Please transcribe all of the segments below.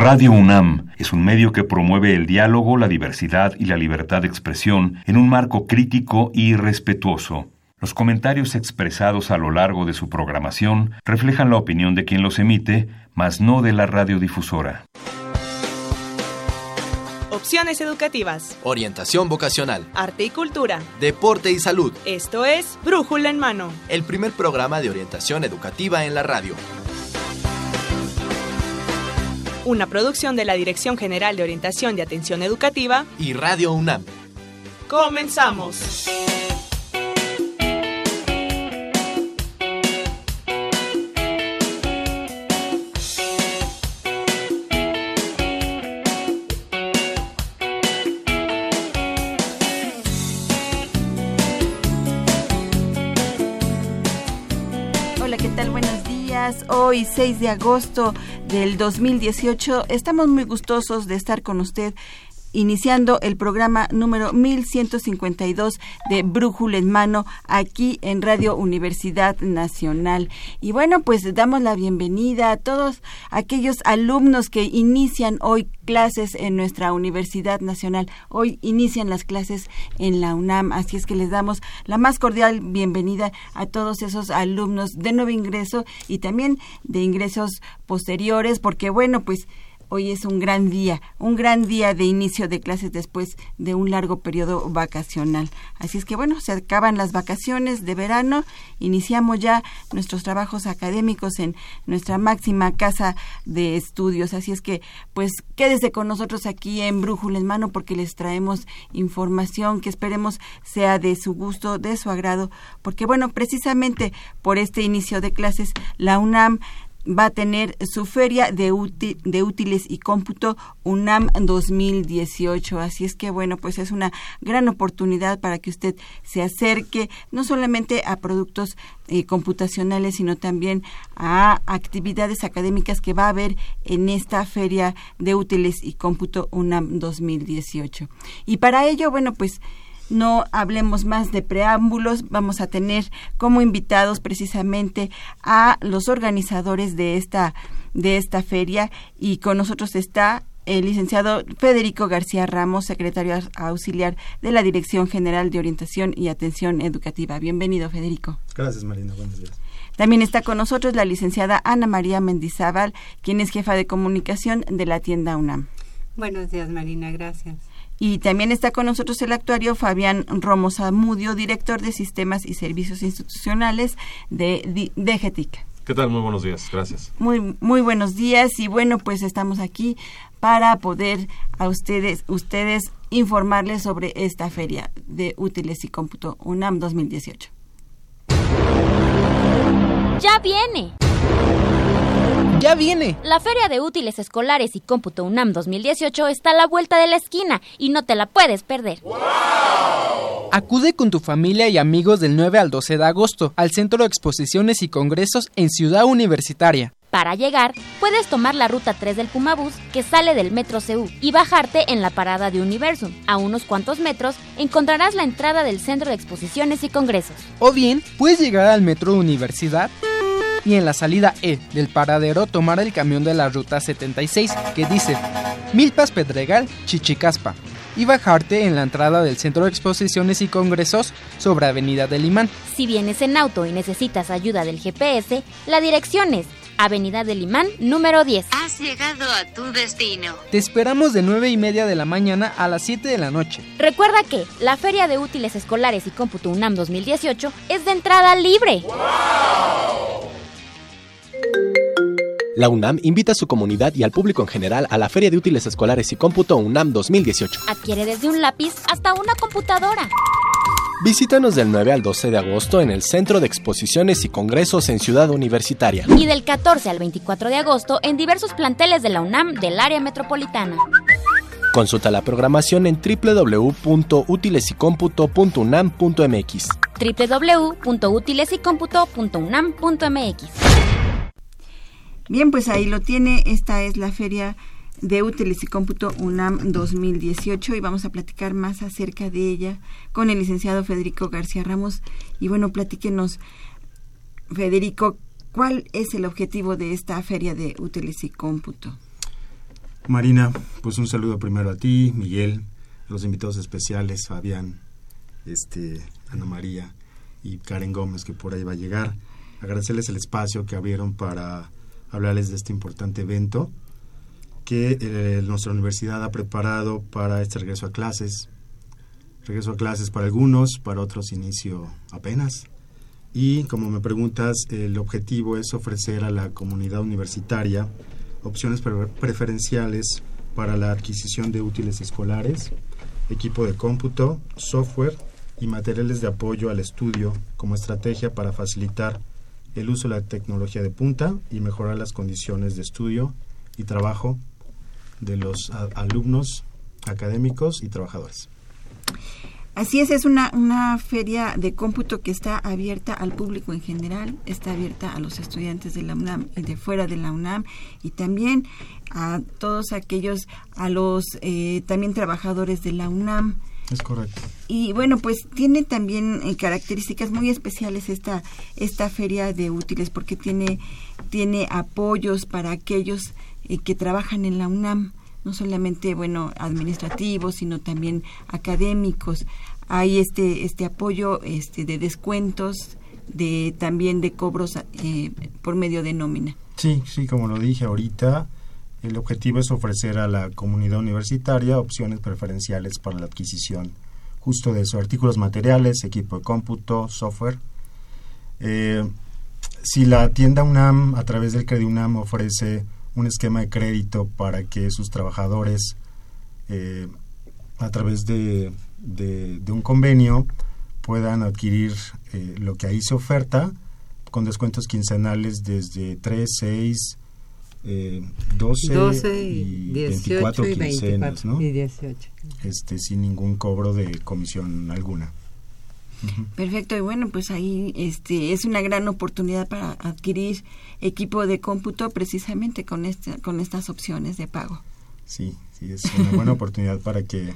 Radio UNAM es un medio que promueve el diálogo, la diversidad y la libertad de expresión en un marco crítico y respetuoso. Los comentarios expresados a lo largo de su programación reflejan la opinión de quien los emite, mas no de la radiodifusora. Opciones educativas. Orientación vocacional. Arte y cultura. Deporte y salud. Esto es Brújula en Mano. El primer programa de orientación educativa en la radio. Una producción de la Dirección General de Orientación y Atención Educativa y Radio UNAM. Comenzamos. Hoy 6 de agosto del 2018. Estamos muy gustosos de estar con usted iniciando el programa número 1152 de Brújula en Mano aquí en Radio Universidad Nacional. Y bueno, pues damos la bienvenida a todos aquellos alumnos que inician hoy clases en nuestra Universidad Nacional. Hoy inician las clases en la UNAM, así es que les damos la más cordial bienvenida a todos esos alumnos de nuevo ingreso y también de ingresos posteriores, porque bueno, pues hoy es un gran día, un gran día de inicio de clases después de un largo periodo vacacional. Así es que bueno, se acaban las vacaciones de verano, iniciamos ya nuestros trabajos académicos en nuestra máxima casa de estudios. Así es que pues quédese con nosotros aquí en Brújula en Mano porque les traemos información que esperemos sea de su gusto, de su agrado, porque bueno, precisamente por este inicio de clases, la UNAM va a tener su feria de, de útiles y cómputo UNAM 2018. Así es que, bueno, pues es una gran oportunidad para que usted se acerque no solamente a productos eh, computacionales, sino también a actividades académicas que va a haber en esta feria de útiles y cómputo UNAM 2018. Y para ello, bueno, pues no hablemos más de preámbulos, vamos a tener como invitados precisamente a los organizadores de esta de esta feria y con nosotros está el licenciado Federico García Ramos, secretario auxiliar de la Dirección General de Orientación y Atención Educativa. Bienvenido, Federico. Gracias, Marina. Buenos días. También está con nosotros la licenciada Ana María Mendizábal, quien es jefa de comunicación de la tienda UNAM. Buenos días, Marina. Gracias. Y también está con nosotros el actuario Fabián Romo Zamudio, director de Sistemas y Servicios Institucionales de, GETIC. ¿Qué tal? Muy buenos días, gracias. Muy, muy buenos días y bueno, pues estamos aquí para poder a ustedes, ustedes informarles sobre esta feria de útiles y cómputo UNAM 2018. Ya viene. ¡Ya viene! La Feria de Útiles Escolares y Cómputo UNAM 2018 está a la vuelta de la esquina y no te la puedes perder. Acude con tu familia y amigos del 9 al 12 de agosto al Centro de Exposiciones y Congresos en Ciudad Universitaria. Para llegar, puedes tomar la ruta 3 del Pumabús que sale del Metro CU y bajarte en la parada de Universum. A unos cuantos metros encontrarás la entrada del Centro de Exposiciones y Congresos. O bien, puedes llegar al Metro Universidad y en la salida E del paradero tomar el camión de la ruta 76 que dice Milpas Pedregal, Chichicaspa y bajarte en la entrada del Centro de Exposiciones y Congresos sobre Avenida del Imán. Si vienes en auto y necesitas ayuda del GPS, la dirección es Avenida del Imán, número 10. Has llegado a tu destino. Te esperamos de 9 y media de la mañana a las 7 de la noche. Recuerda que la Feria de Útiles Escolares y Cómputo UNAM 2018 es de entrada libre. La UNAM invita a su comunidad y al público en general a la Feria de Útiles Escolares y Cómputo UNAM 2018. Adquiere desde un lápiz hasta una computadora. Visítanos del 9 al 12 de agosto en el Centro de Exposiciones y Congresos en Ciudad Universitaria. Y del 14 al 24 de agosto en diversos planteles de la UNAM del área metropolitana. Consulta la programación en www.utilesycomputo.unam.mx www.utilesycomputo.unam.mx Bien, pues ahí lo tiene. Esta es la feria de útiles y cómputo UNAM 2018 y vamos a platicar más acerca de ella con el licenciado Federico García Ramos. Y bueno, platíquenos, Federico, ¿cuál es el objetivo de esta feria de útiles y cómputo? Marina, pues un saludo primero a ti, Miguel, los invitados especiales, Fabián, este, Ana María y Karen Gómez, que por ahí va a llegar. Agradecerles el espacio que abrieron para hablarles de este importante evento que eh, nuestra universidad ha preparado para este regreso a clases. Regreso a clases para algunos, para otros inicio apenas. Y como me preguntas, el objetivo es ofrecer a la comunidad universitaria opciones preferenciales para la adquisición de útiles escolares, equipo de cómputo, software y materiales de apoyo al estudio como estrategia para facilitar el uso de la tecnología de punta y mejorar las condiciones de estudio y trabajo de los alumnos académicos y trabajadores. Así es, es una, una feria de cómputo que está abierta al público en general, está abierta a los estudiantes de la UNAM y de fuera de la UNAM y también a todos aquellos, a los eh, también trabajadores de la UNAM. Es correcto. Y bueno, pues tiene también eh, características muy especiales esta, esta feria de útiles porque tiene, tiene apoyos para aquellos eh, que trabajan en la UNAM no solamente bueno administrativos sino también académicos hay este este apoyo este de descuentos de también de cobros eh, por medio de nómina sí sí como lo dije ahorita el objetivo es ofrecer a la comunidad universitaria opciones preferenciales para la adquisición justo de esos artículos materiales equipo de cómputo software. Eh, si la tienda UNAM a través del Credit UNAM ofrece un esquema de crédito para que sus trabajadores, eh, a través de, de, un convenio, puedan adquirir eh, lo que ahí se oferta con descuentos quincenales desde 3, 6, eh, 12, y, 24 quincenas, ¿no? Y 18. Este, sin ningún cobro de comisión alguna. Perfecto, y bueno, pues ahí este es una gran oportunidad para adquirir equipo de cómputo precisamente con este, con estas opciones de pago. Sí, sí, es una buena oportunidad para que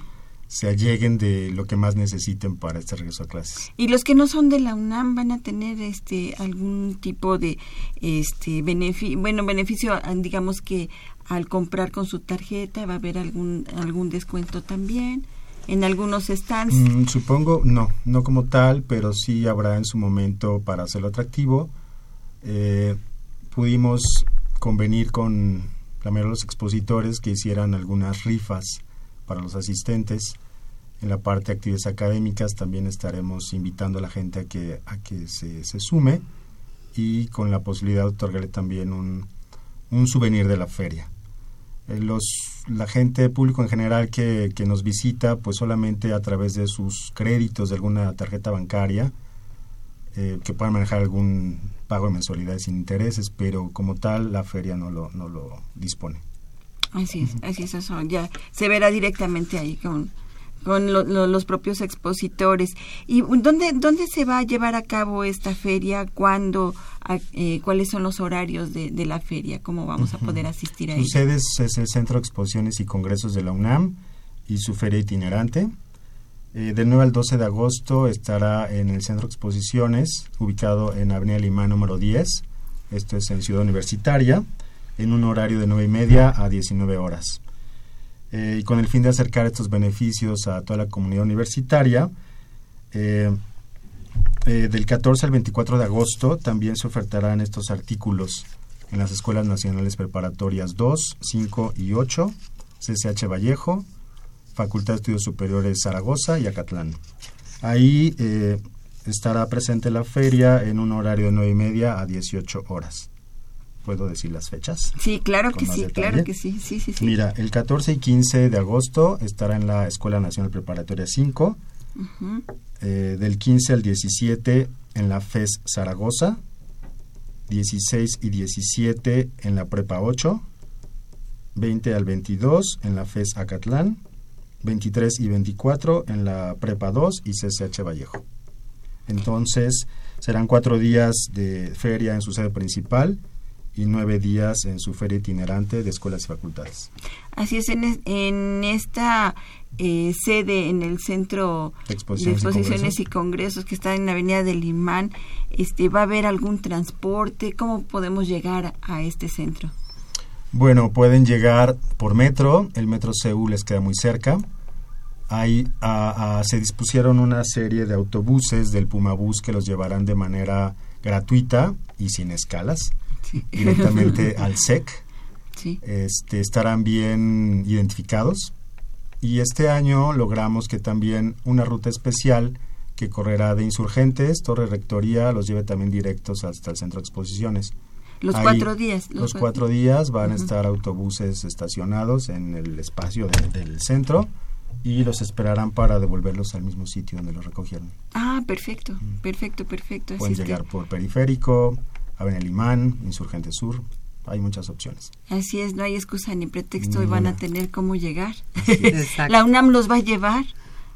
se alleguen de lo que más necesiten para este regreso a clases. Y los que no son de la UNAM van a tener este algún tipo de este beneficio, bueno, beneficio digamos que al comprar con su tarjeta va a haber algún algún descuento también en algunos stands. Mm, supongo, no, no como tal, pero sí habrá en su momento para hacerlo atractivo. Eh, pudimos convenir con la mayoría de los expositores que hicieran algunas rifas para los asistentes. En la parte de actividades académicas también estaremos invitando a la gente a que, a que se, se sume y con la posibilidad de otorgarle también un, un souvenir de la feria. Eh, los, la gente público en general que, que, nos visita, pues solamente a través de sus créditos de alguna tarjeta bancaria, eh, que puedan manejar algún pago de mensualidades sin intereses, pero como tal la feria no lo, no lo dispone. Así es, así es eso, ya se verá directamente ahí con, con los propios expositores. ¿Y dónde, dónde se va a llevar a cabo esta feria? ¿Cuándo? Eh, ¿Cuáles son los horarios de, la feria? ¿Cómo vamos a poder asistir a ella? Ustedes es el Centro de Exposiciones y Congresos de la UNAM y su feria itinerante. Eh, del 9 al 12 de agosto estará en el Centro de Exposiciones, ubicado en Avenida Lima número 10. Esto es en Ciudad Universitaria, en un horario de 9 y media a 19 horas. Eh, y con el fin de acercar estos beneficios a toda la comunidad universitaria. Eh, eh, del 14 al 24 de agosto también se ofertarán estos artículos en las Escuelas Nacionales Preparatorias 2, 5 y 8, CCH Vallejo, Facultad de Estudios Superiores Zaragoza y Acatlán. Ahí estará presente la feria en un horario de 9 y media a 18 horas. ¿Puedo decir las fechas? Sí, claro que sí, claro que sí. Sí, sí, Mira, el 14 y 15 de agosto estará en la Escuela Nacional Preparatoria 5, eh, del 15 al 17 en la FES Zaragoza, 16 y 17 en la Prepa 8, 20 al 22 en la FES Acatlán, 23 y 24 en la Prepa 2 y CCH Vallejo. Entonces, serán cuatro días de feria en su sede principal y nueve días en su feria itinerante de escuelas y facultades. Así es, en, esta eh, sede, en el Centro de Exposiciones, y, Congresos. que está en la Avenida del Imán, este, ¿va a haber algún transporte? ¿Cómo podemos llegar a este centro? Bueno, pueden llegar por metro, el metro Seúl les queda muy cerca. Ahí se dispusieron una serie de autobuses del Pumabús que los llevarán de manera gratuita y sin escalas directamente al SEC. Este, estarán bien identificados. Y este año logramos que también una ruta especial que correrá de Insurgentes, Torre Rectoría, los lleve también directos hasta el centro de exposiciones. Los cuatro días. Los, cuatro días van a estar autobuses estacionados en el espacio del centro y los esperarán para devolverlos al mismo sitio donde los recogieron. Ah, perfecto, perfecto, perfecto. Pueden llegar por Periférico, Avenida Limán, Insurgente Sur, hay muchas opciones. Así es, no hay excusa ni pretexto y van a tener cómo llegar. La UNAM los va a llevar.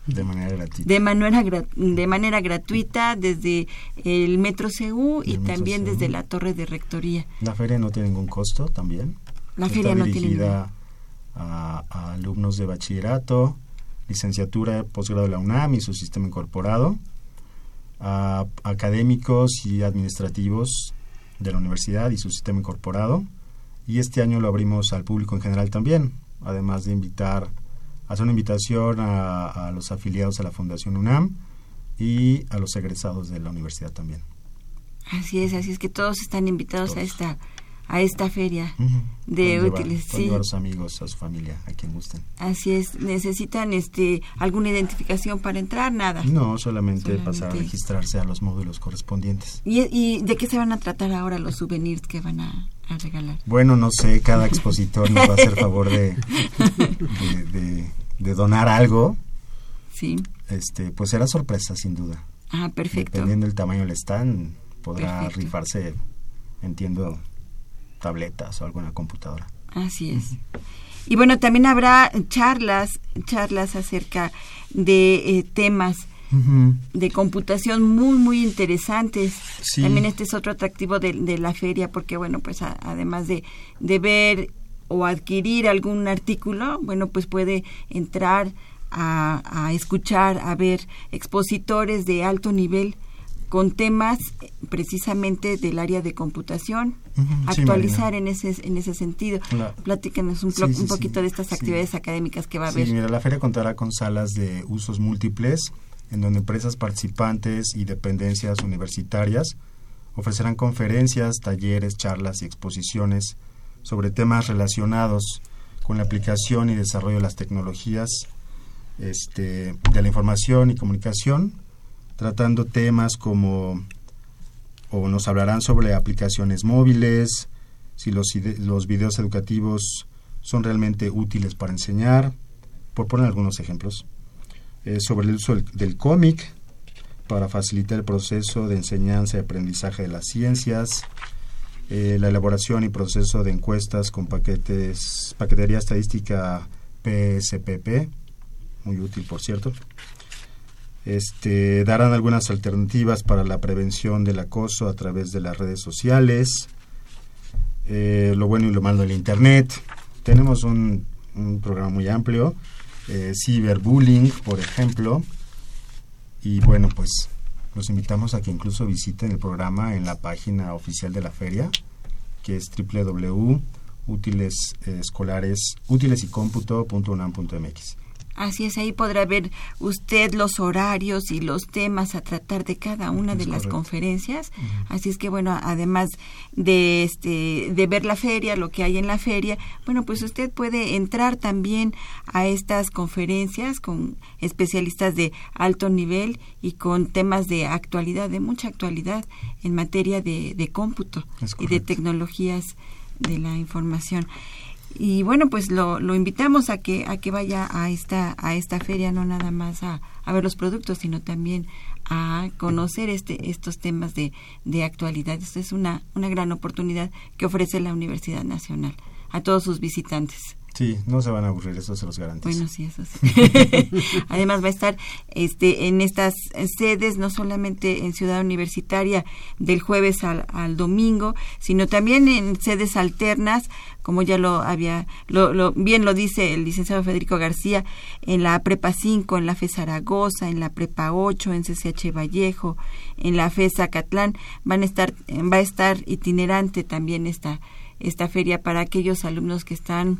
De manera gratuita. De manera, de manera gratuita desde el Metro CU y, también desde la Torre de Rectoría. La feria no tiene ningún costo también. La feria no tiene ningún a, a alumnos de bachillerato, licenciatura, posgrado de la UNAM y su sistema incorporado, a académicos y administrativos de la universidad y su sistema incorporado. Y este año lo abrimos al público en general también, además de invitar hacer una invitación a, los afiliados a la Fundación UNAM y a los egresados de la universidad también. Así es, así es que todos están invitados a esta a esta feria de útiles. sí. a los amigos, a su familia, a quien gusten. Así es. ¿Necesitan este alguna identificación para entrar? Nada. No, solamente, pasar a registrarse a los módulos correspondientes. ¿Y, ¿Y, de qué se van a tratar ahora los souvenirs que van a, a regalar? Bueno, no sé, cada expositor nos va a hacer favor de, de, donar algo. Sí. Este, pues será sorpresa, sin duda. Ah, perfecto. Dependiendo del tamaño del stand, podrá rifarse, entiendo, tabletas o alguna computadora. Así es. Y bueno, también habrá charlas, charlas acerca de eh, temas de computación muy, muy interesantes. También este es otro atractivo de, la feria porque, bueno, pues además de, de ver o adquirir algún artículo, bueno, pues puede entrar a, a escuchar, a ver expositores de alto nivel con temas eh, precisamente del área de computación, actualizar en ese en ese sentido. Platícanos un, un poquito de estas actividades académicas que va a haber. mira, la feria contará con salas de usos múltiples, en donde empresas participantes y dependencias universitarias ofrecerán conferencias, talleres, charlas y exposiciones sobre temas relacionados con la aplicación y desarrollo de las tecnologías este, de la información y comunicación, tratando temas como, o nos hablarán sobre aplicaciones móviles, si los, los videos educativos son realmente útiles para enseñar, por poner algunos ejemplos, eh, sobre el uso del, cómic para facilitar el proceso de enseñanza y aprendizaje de las ciencias, eh, la elaboración y proceso de encuestas con paquetes, paquetería estadística PSPP, muy útil por cierto, este, darán algunas alternativas para la prevención del acoso a través de las redes sociales, eh, lo bueno y lo malo del Internet. Tenemos un, programa muy amplio, eh, ciberbullying, por ejemplo, y bueno, pues los invitamos a que incluso visiten el programa en la página oficial de la feria, que es www.útilesescolares, Así es, ahí podrá ver usted los horarios y los temas a tratar de cada una de las conferencias. Así es que bueno, además de este de ver la feria, lo que hay en la feria, bueno, pues usted puede entrar también a estas conferencias con especialistas de alto nivel y con temas de actualidad, de mucha actualidad en materia de, de cómputo y de tecnologías de la información y bueno pues lo, lo invitamos a que a que vaya a esta a esta feria no nada más a, a ver los productos sino también a conocer este estos temas de, de actualidad. Es una una gran oportunidad que ofrece la Universidad Nacional a todos sus visitantes Sí, no se van a aburrir, eso se los garantizo. Bueno, sí, eso sí. Además va a estar este, en estas sedes, no solamente en Ciudad Universitaria del jueves al, al domingo, sino también en sedes alternas, como ya lo había, lo, lo, bien lo dice el licenciado Federico García, en la Prepa 5, en la FE Zaragoza, en la Prepa 8, en CCH Vallejo, en la FE Zacatlán, van a estar, va a estar itinerante también esta esta feria para aquellos alumnos que están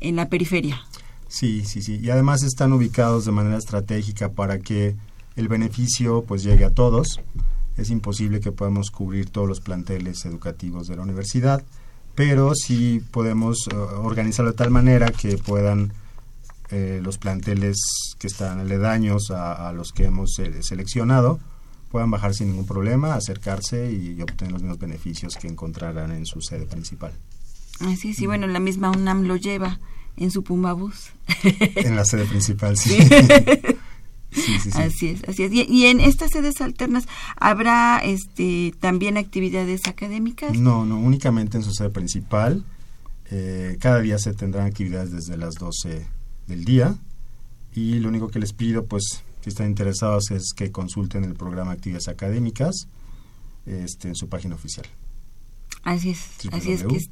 en la periferia. Sí, sí, sí. Y además están ubicados de manera estratégica para que el beneficio pues llegue a todos. Es imposible que podamos cubrir todos los planteles educativos de la universidad, pero sí podemos uh, organizarlo de tal manera que puedan eh, los planteles que están aledaños a, a los que hemos eh, seleccionado puedan bajar sin ningún problema, acercarse y obtener los mismos beneficios que encontrarán en su sede principal. Así sí, bueno, la misma UNAM lo lleva en su Puma Bus. En la sede principal, sí. Sí, sí, sí. Así es, así es. Y, y, en estas sedes alternas habrá este también actividades académicas. No, no, únicamente en su sede principal. Eh, cada día se tendrán actividades desde las 12 del día y lo único que les pido, pues, si están interesados, es que consulten el programa de actividades académicas este, en su página oficial. Así es, así es que es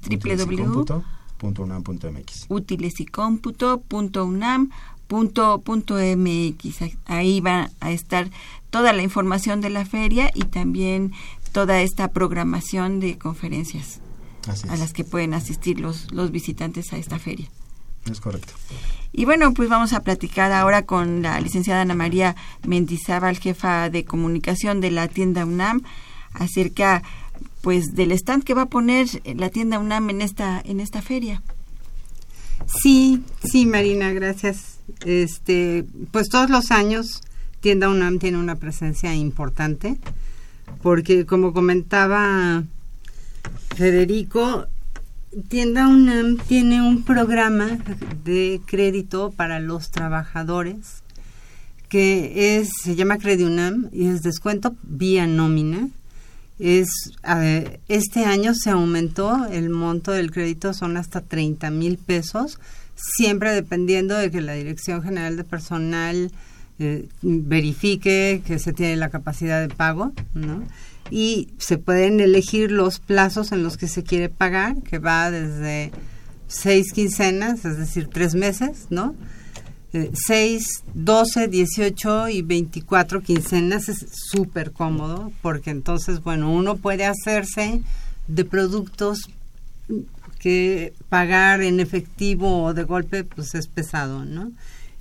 www.unam.mx. Útiles y cómputo.unam.mx. Ahí va a estar toda la información de la feria y también toda esta programación de conferencias a las que pueden asistir los, los visitantes a esta feria. Es correcto. Y bueno, pues vamos a platicar ahora con la licenciada Ana María Mendizábal, jefa de comunicación de la tienda UNAM, acerca pues del stand que va a poner la tienda UNAM en esta en esta feria. Sí, sí, Marina, gracias. Este, pues todos los años tienda UNAM tiene una presencia importante porque como comentaba Federico, Tienda UNAM tiene un programa de crédito para los trabajadores que es se llama UNAM y es descuento vía nómina. Es este año se aumentó el monto del crédito son hasta 30 mil pesos, siempre dependiendo de que la Dirección General de Personal eh, verifique que se tiene la capacidad de pago, ¿no? y se pueden elegir los plazos en los que se quiere pagar, que va desde seis quincenas, es decir, tres meses, ¿no? Eh, seis, doce, dieciocho y veinticuatro quincenas es súper cómodo porque entonces, bueno, uno puede hacerse de productos que pagar en efectivo o de golpe pues es pesado, ¿no?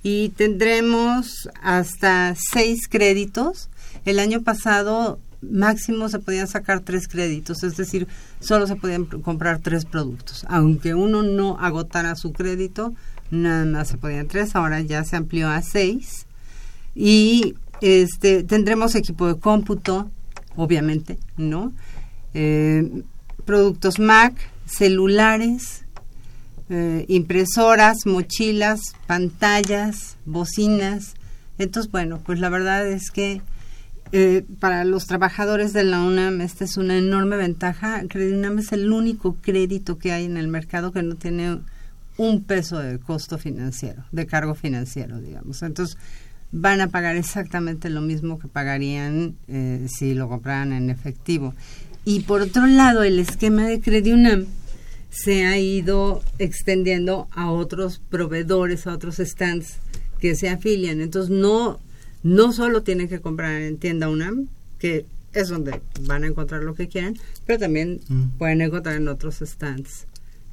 Y tendremos hasta seis créditos. El año pasado máximo se podían sacar tres créditos, es decir, solo se podían comprar tres productos. Aunque uno no agotara su crédito, nada más se podían tres, ahora ya se amplió a seis. Y este tendremos equipo de cómputo, obviamente, ¿no? Eh, productos Mac, celulares, eh, impresoras, mochilas, pantallas, bocinas. Entonces, bueno, pues la verdad es que eh, para los trabajadores de la UNAM esta es una enorme ventaja. UNAM es el único crédito que hay en el mercado que no tiene un peso de costo financiero, de cargo financiero, digamos. Entonces, van a pagar exactamente lo mismo que pagarían eh, si lo compraran en efectivo. Y por otro lado, el esquema de UNAM se ha ido extendiendo a otros proveedores, a otros stands que se afilian. Entonces, no no solo tienen que comprar en tienda UNAM, que es donde van a encontrar lo que quieran, pero también mm. pueden encontrar en otros stands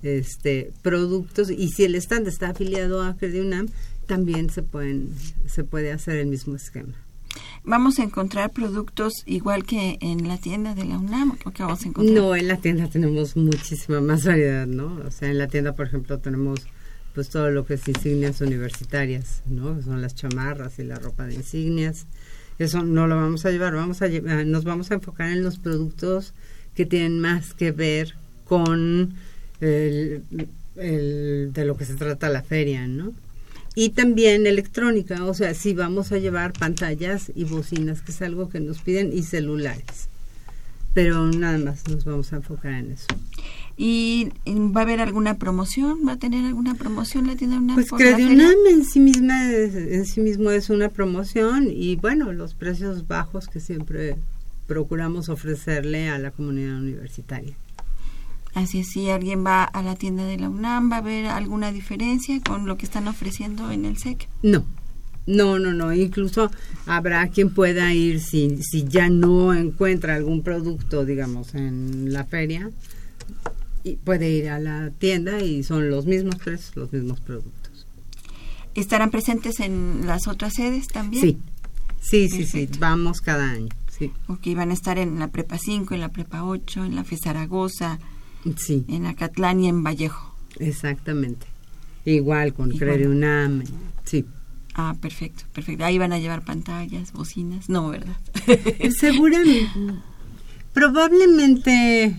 este productos y si el stand está afiliado a Credit UNAM, también se pueden se puede hacer el mismo esquema. ¿Vamos a encontrar productos igual que en la tienda de la UNAM? ¿O qué vamos a encontrar? No, en la tienda tenemos muchísima más variedad, ¿no? O sea, en la tienda, por ejemplo, tenemos pues todo lo que es insignias universitarias, ¿no? Son las chamarras y la ropa de insignias. Eso no lo vamos a llevar, vamos a llevar, nos vamos a enfocar en los productos que tienen más que ver con el, de lo que se trata la feria, ¿no? Y también electrónica, o sea, sí vamos a llevar pantallas y bocinas, que es algo que nos piden, y celulares. Pero nada más nos vamos a enfocar en eso. ¿Y va a haber alguna promoción? ¿Va a tener alguna promoción la tienda UNAM? Pues UNAM en sí misma en sí mismo es una promoción y bueno, los precios bajos que siempre procuramos ofrecerle a la comunidad universitaria. Así es, si alguien va a la tienda de la UNAM, ¿va a haber alguna diferencia con lo que están ofreciendo en el SEC? No, no, no, no. Incluso habrá quien pueda ir si, si ya no encuentra algún producto, digamos, en la feria, y puede ir a la tienda y son los mismos precios, los mismos productos. ¿Estarán presentes en las otras sedes también? Sí, sí, sí, sí, vamos cada año. Sí. Ok, van a estar en la Prepa 5, en la Prepa 8, en la FE Zaragoza, sí. en Acatlán y en Vallejo. Exactamente. Igual con Crediunam, sí. Ah, perfecto, perfecto. Ahí van a llevar pantallas, bocinas. No, ¿verdad? Seguramente. Probablemente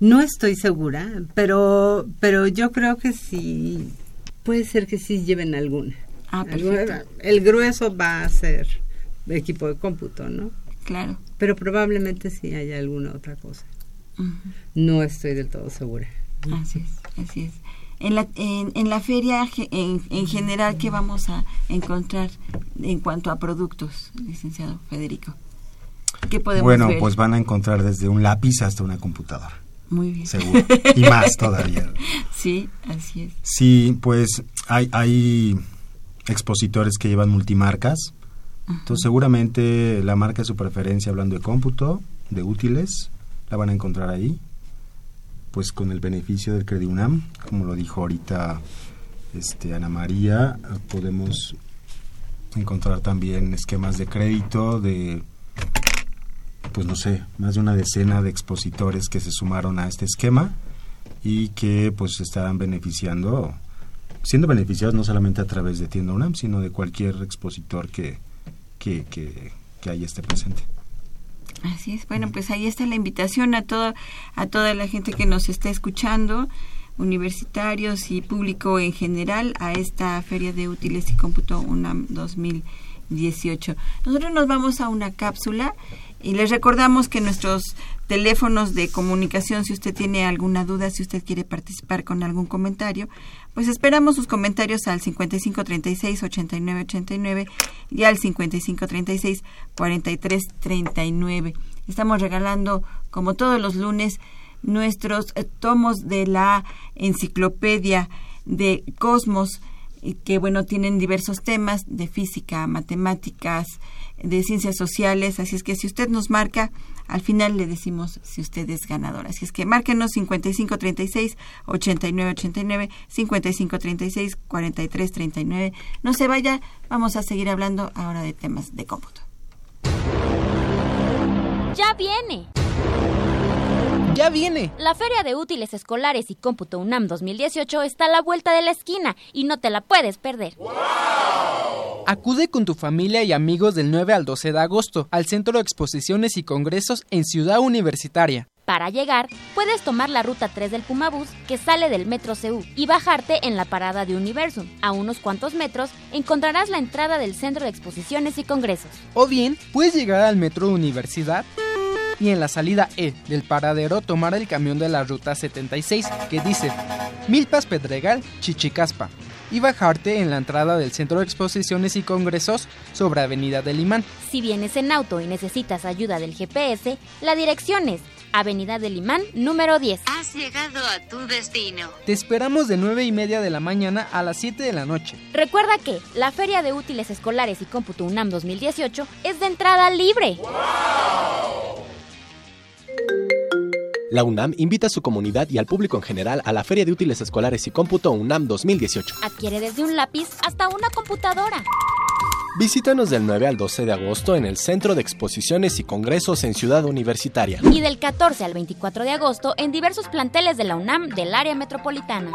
no estoy segura, pero pero yo creo que sí puede ser que sí lleven alguna. Ah, perfecto. El grueso va a ser equipo de cómputo, ¿no? Claro. Pero probablemente sí haya alguna otra cosa. No estoy del todo segura. Así es, así es. En la, en, en la feria en, en, general, ¿qué vamos a encontrar en cuanto a productos, licenciado Federico? ¿Qué podemos bueno, ver? pues van a encontrar desde un lápiz hasta una computadora. Muy bien. Seguro. Y más todavía. Sí, así es. Sí, pues hay, hay expositores que llevan multimarcas. Entonces seguramente la marca de su preferencia, hablando de cómputo, de útiles, la van a encontrar ahí pues con el beneficio del Crediunam, como lo dijo ahorita este Ana María, podemos encontrar también esquemas de crédito de pues no sé, más de una decena de expositores que se sumaron a este esquema y que pues estarán beneficiando siendo beneficiados no solamente a través de Tienda UNAM, sino de cualquier expositor que que, que, que ahí esté presente. Así es. Bueno, pues ahí está la invitación a toda a toda la gente que nos está escuchando, universitarios y público en general, a esta Feria de Útiles y Cómputo UNAM 2018. Nosotros nos vamos a una cápsula y les recordamos que nuestros teléfonos de comunicación, si usted tiene alguna duda, si usted quiere participar con algún comentario, pues esperamos sus comentarios al 5536-8989 y al 5536-4339. Estamos regalando, como todos los lunes, nuestros tomos de la enciclopedia de Cosmos, que bueno, tienen diversos temas de física, matemáticas, de ciencias sociales, así es que si usted nos marca, al final le decimos si usted es ganador. Así es que márquenos 5536-8989, 5536-4339. No se vaya, vamos a seguir hablando ahora de temas de cómputo. Ya viene. Ya viene. La Feria de Útiles Escolares y Cómputo UNAM 2018 está a la vuelta de la esquina y no te la puedes perder. Acude con tu familia y amigos del 9 al 12 de agosto al Centro de Exposiciones y Congresos en Ciudad Universitaria. Para llegar, puedes tomar la ruta 3 del Pumabús que sale del Metro CU y bajarte en la parada de Universum. A unos cuantos metros encontrarás la entrada del Centro de Exposiciones y Congresos. O bien, puedes llegar al Metro Universidad y en la salida E del paradero tomar el camión de la ruta 76 que dice Milpas Pedregal, Chichicaspa y bajarte en la entrada del Centro de Exposiciones y Congresos sobre Avenida del Imán. Si vienes en auto y necesitas ayuda del GPS, la dirección es Avenida del Imán número 10. Has llegado a tu destino. Te esperamos de 9 y media de la mañana a las 7 de la noche. Recuerda que la Feria de Útiles Escolares y Cómputo UNAM 2018 es de entrada libre. La UNAM invita a su comunidad y al público en general a la Feria de Útiles Escolares y Cómputo UNAM 2018. Adquiere desde un lápiz hasta una computadora. Visítanos del 9 al 12 de agosto en el Centro de Exposiciones y Congresos en Ciudad Universitaria. Y del 14 al 24 de agosto en diversos planteles de la UNAM del área metropolitana.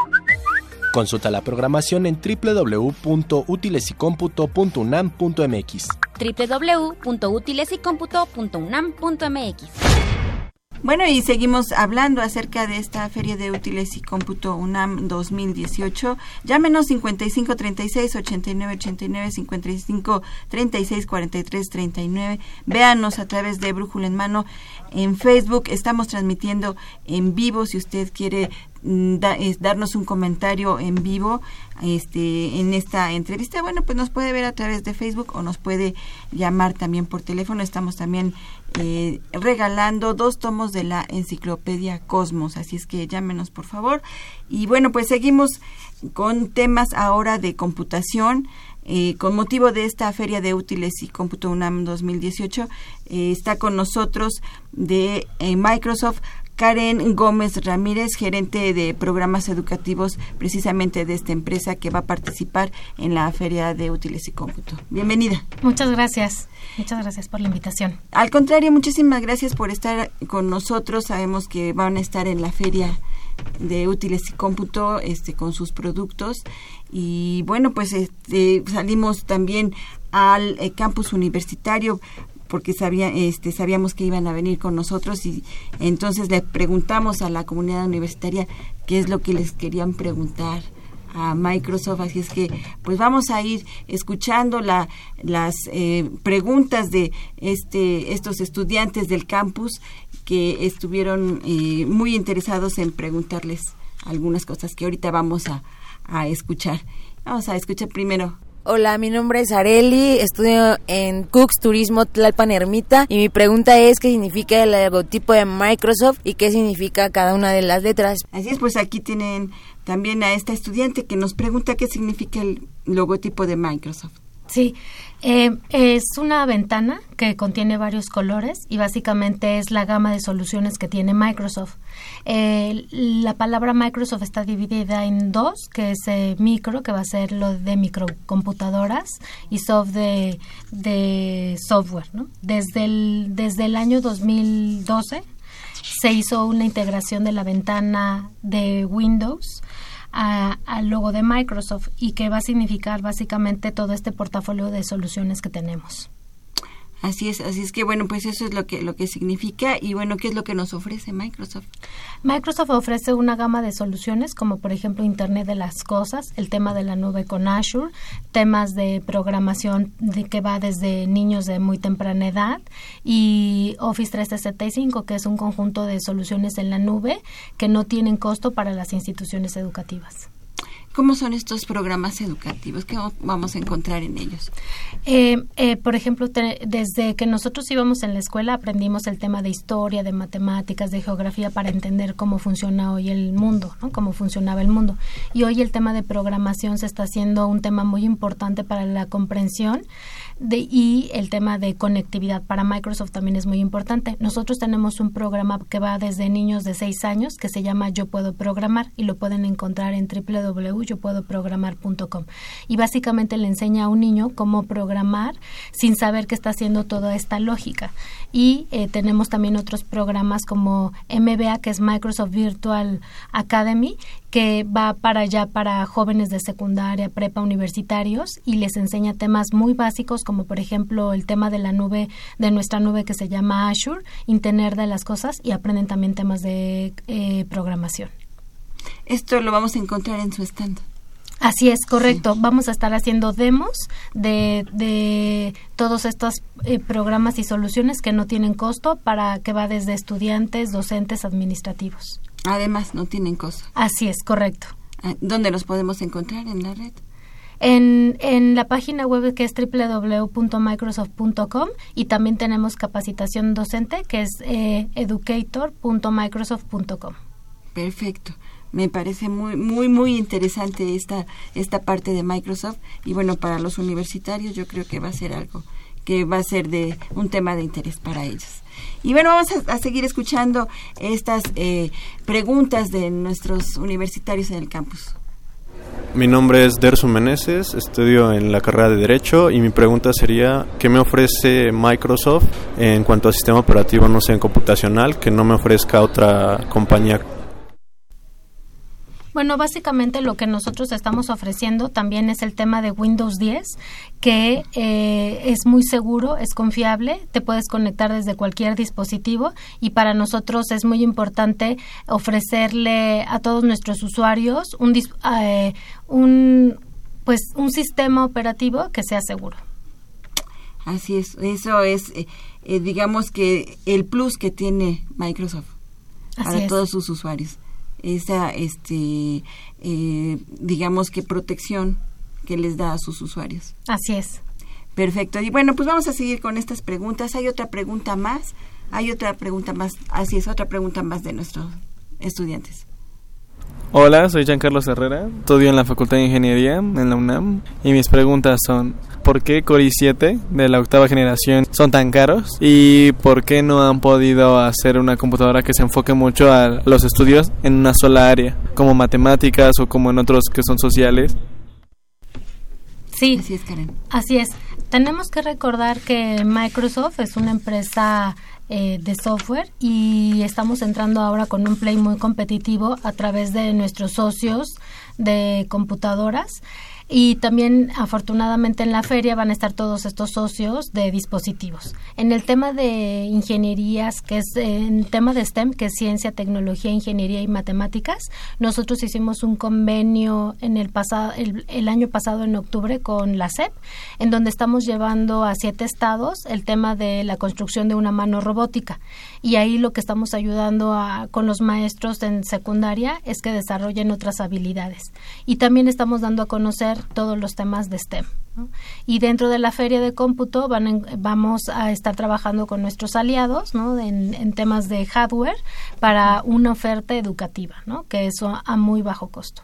Consulta la programación en www.utilesycomputo.unam.mx. www.utilesycomputo.unam.mx. Bueno, y seguimos hablando acerca de esta Feria de Útiles y Cómputo UNAM 2018. Llámenos 55 36 89 89 55 36 43 39. Véanos a través de Brújula en Mano en Facebook. Estamos transmitiendo en vivo si usted quiere es, darnos un comentario en vivo este en esta entrevista bueno pues nos puede ver a través de Facebook o nos puede llamar también por teléfono estamos también eh, regalando dos tomos de la enciclopedia Cosmos. Así es que llámenos por favor. Y bueno pues seguimos con temas ahora de computación eh, con motivo de esta Feria de Útiles y Cómputo UNAM 2018, eh, está con nosotros de eh, Microsoft Karen Gómez Ramírez, gerente de programas educativos precisamente de esta empresa que va a participar en la Feria de Útiles y Cómputo. Bienvenida. Muchas gracias. Muchas gracias por la invitación. Al contrario, muchísimas gracias por estar con nosotros. Sabemos que van a estar en la Feria de útiles y cómputo este con sus productos y bueno pues este, salimos también al eh, campus universitario porque sabía, este, sabíamos que iban a venir con nosotros y entonces le preguntamos a la comunidad universitaria qué es lo que les querían preguntar a Microsoft, así es que pues vamos a ir escuchando la, las eh, preguntas de este, estos estudiantes del campus que estuvieron eh, muy interesados en preguntarles algunas cosas que ahorita vamos a, a escuchar. Vamos a escuchar primero Hola, mi nombre es Areli, estudio en Cooks Turismo Tlalpan Ermita y mi pregunta es qué significa el logotipo de Microsoft y qué significa cada una de las letras. Así es, pues aquí tienen también a esta estudiante que nos pregunta qué significa el logotipo de Microsoft. Sí, eh, es una ventana que contiene varios colores y básicamente es la gama de soluciones que tiene Microsoft. Eh, la palabra Microsoft está dividida en dos, que es eh, micro, que va a ser lo de microcomputadoras, y soft de, de software. ¿no? Desde, el, desde el año 2012 se hizo una integración de la ventana de Windows al logo de Microsoft y que va a significar básicamente todo este portafolio de soluciones que tenemos. Así es, así es que bueno, pues eso es lo que lo que significa y bueno, ¿qué es lo que nos ofrece Microsoft? Microsoft ofrece una gama de soluciones como por ejemplo Internet de las cosas, el tema de la nube con Azure, temas de programación de que va desde niños de muy temprana edad y Office 365, que es un conjunto de soluciones en la nube que no tienen costo para las instituciones educativas. ¿Cómo son estos programas educativos? ¿Qué vamos a encontrar en ellos? Eh, eh, por ejemplo, desde que nosotros íbamos en la escuela aprendimos el tema de historia, de matemáticas, de geografía para entender cómo funciona hoy el mundo, ¿no? cómo funcionaba el mundo. Y hoy el tema de programación se está haciendo un tema muy importante para la comprensión de, y el tema de conectividad para Microsoft también es muy importante. Nosotros tenemos un programa que va desde niños de 6 años que se llama Yo Puedo Programar y lo pueden encontrar en www.yopuedoprogramar.com. Y básicamente le enseña a un niño cómo programar sin saber que está haciendo toda esta lógica. Y eh, tenemos también otros programas como MBA, que es Microsoft Virtual Academy, que va para allá para jóvenes de secundaria, prepa, universitarios y les enseña temas muy básicos como por ejemplo el tema de la nube, de nuestra nube que se llama Azure, Internet de las cosas y aprenden también temas de eh, programación. Esto lo vamos a encontrar en su stand. Así es, correcto. Vamos a estar haciendo demos de, de todos estos eh, programas y soluciones que no tienen costo para que va desde estudiantes, docentes, administrativos. Además, no tienen costo. Así es, correcto. Ah, ¿Dónde los podemos encontrar en la red? En, en la página web que es www.microsoft.com y también tenemos capacitación docente que es eh, educator.microsoft.com. Perfecto. Me parece muy muy muy interesante esta esta parte de Microsoft y bueno, para los universitarios yo creo que va a ser algo que va a ser de un tema de interés para ellos. Y bueno, vamos a, seguir escuchando estas eh, preguntas de nuestros universitarios en el campus. Mi nombre es Dersu Meneses, estudio en la carrera de Derecho y mi pregunta sería, ¿qué me ofrece Microsoft en cuanto a sistema operativo, no sé, en computacional, que no me ofrezca otra compañía bueno, básicamente lo que nosotros estamos ofreciendo también es el tema de Windows 10, que eh, es muy seguro, es confiable, te puedes conectar desde cualquier dispositivo y para nosotros es muy importante ofrecerle a todos nuestros usuarios un, eh, un pues un sistema operativo que sea seguro. Así es, eso es, eh, digamos que el plus que tiene Microsoft para todos sus usuarios esa, este, eh, digamos que protección que les da a sus usuarios. Así es. Perfecto. Y bueno, pues vamos a seguir con estas preguntas. Hay otra pregunta más. Hay otra pregunta más. Así es, otra pregunta más de nuestros estudiantes. Hola, soy Giancarlo Herrera. Estudio en la Facultad de Ingeniería en la UNAM. Y mis preguntas son, por qué Core i7 de la octava generación son tan caros y por qué no han podido hacer una computadora que se enfoque mucho a los estudios en una sola área, como matemáticas o como en otros que son sociales. Sí, así es, Karen. Así es. Tenemos que recordar que Microsoft es una empresa eh, de software y estamos entrando ahora con un play muy competitivo a través de nuestros socios de computadoras y también afortunadamente en la feria van a estar todos estos socios de dispositivos. En el tema de ingenierías, que es en tema de STEM, que es ciencia, tecnología, ingeniería y matemáticas, nosotros hicimos un convenio en el pasado el, año pasado en octubre con la SEP, en donde estamos llevando a siete estados el tema de la construcción de una mano robótica y ahí lo que estamos ayudando a, con los maestros en secundaria es que desarrollen otras habilidades y también estamos dando a conocer todos los temas de STEM. Y dentro de la feria de cómputo van vamos a estar trabajando con nuestros aliados ¿no? en, temas de hardware para una oferta educativa, ¿no? que eso a muy bajo costo.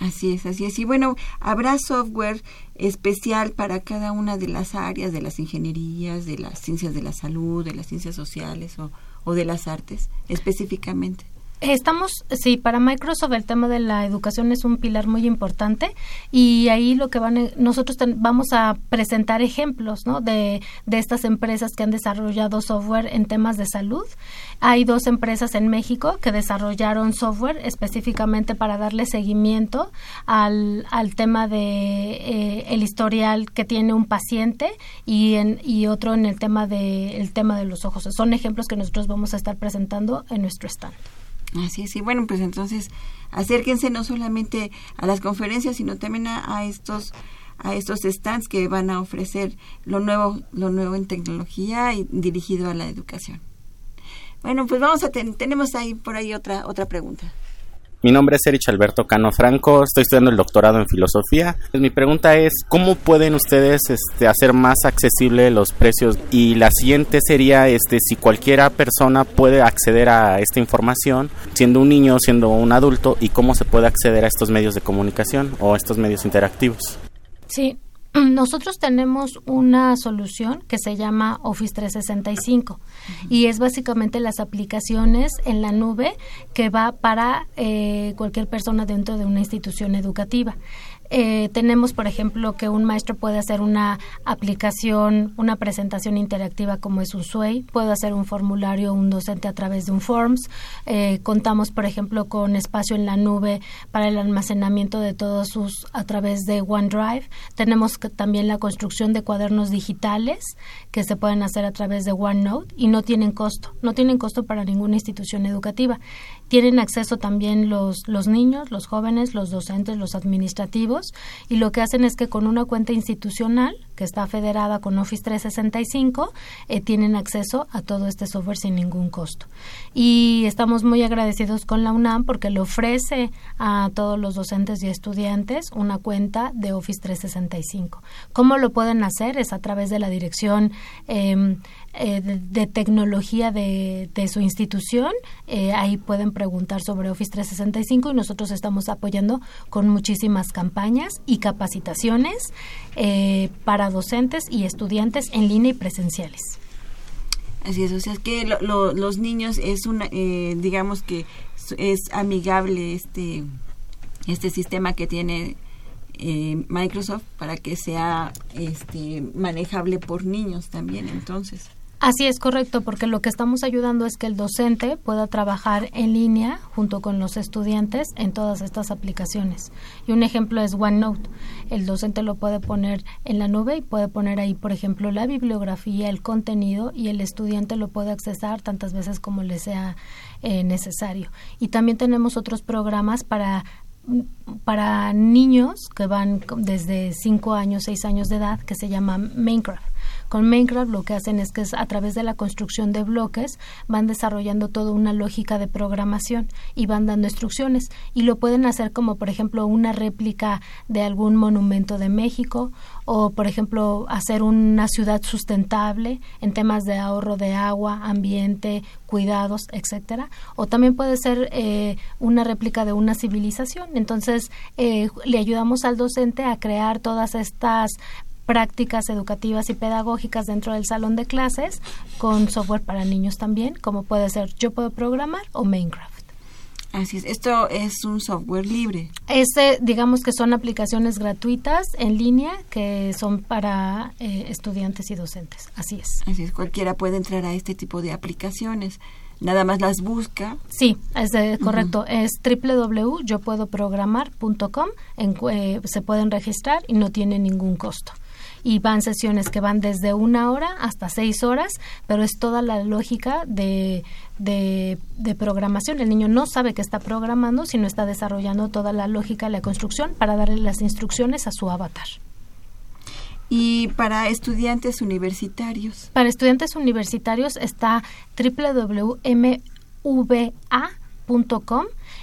Así es, así es. Y bueno, habrá software especial para cada una de las áreas, de las ingenierías, de las ciencias de la salud, de las ciencias sociales o, o de las artes, específicamente. Estamos, sí, para Microsoft el tema de la educación es un pilar muy importante y ahí lo que van, nosotros vamos a presentar ejemplos ¿no? de, estas empresas que han desarrollado software en temas de salud. Hay dos empresas en México que desarrollaron software específicamente para darle seguimiento al, al tema de eh, el historial que tiene un paciente y, en, y otro en el tema de, el tema de los ojos. Son ejemplos que nosotros vamos a estar presentando en nuestro stand. Así es, y bueno, pues entonces acérquense no solamente a las conferencias, sino también a, estos a estos stands que van a ofrecer lo nuevo lo nuevo en tecnología y dirigido a la educación. Bueno, pues vamos a tenemos ahí por ahí otra otra pregunta. Mi nombre es Erich Alberto Cano Franco, estoy estudiando el doctorado en filosofía. Mi pregunta es, ¿cómo pueden ustedes este, hacer más accesible los precios? Y la siguiente sería, este, si cualquiera persona puede acceder a esta información, siendo un niño, siendo un adulto, y cómo se puede acceder a estos medios de comunicación o a estos medios interactivos. Sí, nosotros tenemos una solución que se llama Office 365 y es básicamente las aplicaciones en la nube que va para eh, cualquier persona dentro de una institución educativa. Eh, tenemos, por ejemplo, que un maestro puede hacer una aplicación, una presentación interactiva como es un SUEI, puede hacer un formulario, un docente a través de un Forms. Eh, contamos, por ejemplo, con espacio en la nube para el almacenamiento de todos sus a través de OneDrive. Tenemos también la construcción de cuadernos digitales que se pueden hacer a través de OneNote y no tienen costo, no tienen costo para ninguna institución educativa. Tienen acceso también los, los niños, los jóvenes, los docentes, los administrativos y lo que hacen es que con una cuenta institucional que está federada con Office 365 eh, tienen acceso a todo este software sin ningún costo. Y estamos muy agradecidos con la UNAM porque le ofrece a todos los docentes y estudiantes una cuenta de Office 365. ¿Cómo lo pueden hacer? Es a través de la dirección em, eh, de, tecnología de, su institución. Eh, ahí pueden preguntar sobre Office 365 y nosotros estamos apoyando con muchísimas campañas y capacitaciones eh, para docentes y estudiantes en línea y presenciales. Así es, o sea, es que los niños es una, digamos que es amigable este, este sistema que tiene Microsoft para que sea este, manejable por niños también, entonces. Así es correcto, porque lo que estamos ayudando es que el docente pueda trabajar en línea junto con los estudiantes en todas estas aplicaciones. Y un ejemplo es OneNote. El docente lo puede poner en la nube y puede poner ahí, por ejemplo, la bibliografía, el contenido y el estudiante lo puede accesar tantas veces como le sea eh, necesario. Y también tenemos otros programas para para niños que van desde 5 años, 6 años de edad, que se llama Minecraft. Con Minecraft lo que hacen es que a través de la construcción de bloques van desarrollando toda una lógica de programación y van dando instrucciones y lo pueden hacer como por ejemplo una réplica de algún monumento de México o por ejemplo hacer una ciudad sustentable en temas de ahorro de agua, ambiente, cuidados, etcétera, o también puede ser eh, una réplica de una civilización. Entonces eh, le ayudamos al docente a crear todas estas prácticas educativas y pedagógicas dentro del salón de clases con software para niños también, como puede ser Yo puedo programar o Minecraft. Así es, esto es un software libre. Este, digamos que son aplicaciones gratuitas en línea que son para eh, estudiantes y docentes. Así es. Así es, cualquiera puede entrar a este tipo de aplicaciones. Nada más las busca. Sí, es eh, correcto. Es www.yopuedoprogramar.com. Eh, se pueden registrar y no tiene ningún costo y van sesiones que van desde una hora hasta seis horas, pero es toda la lógica de, de, programación. El niño no sabe que está programando, sino está desarrollando toda la lógica de la construcción para darle las instrucciones a su avatar. Y para estudiantes universitarios. Para estudiantes universitarios está www.mva.com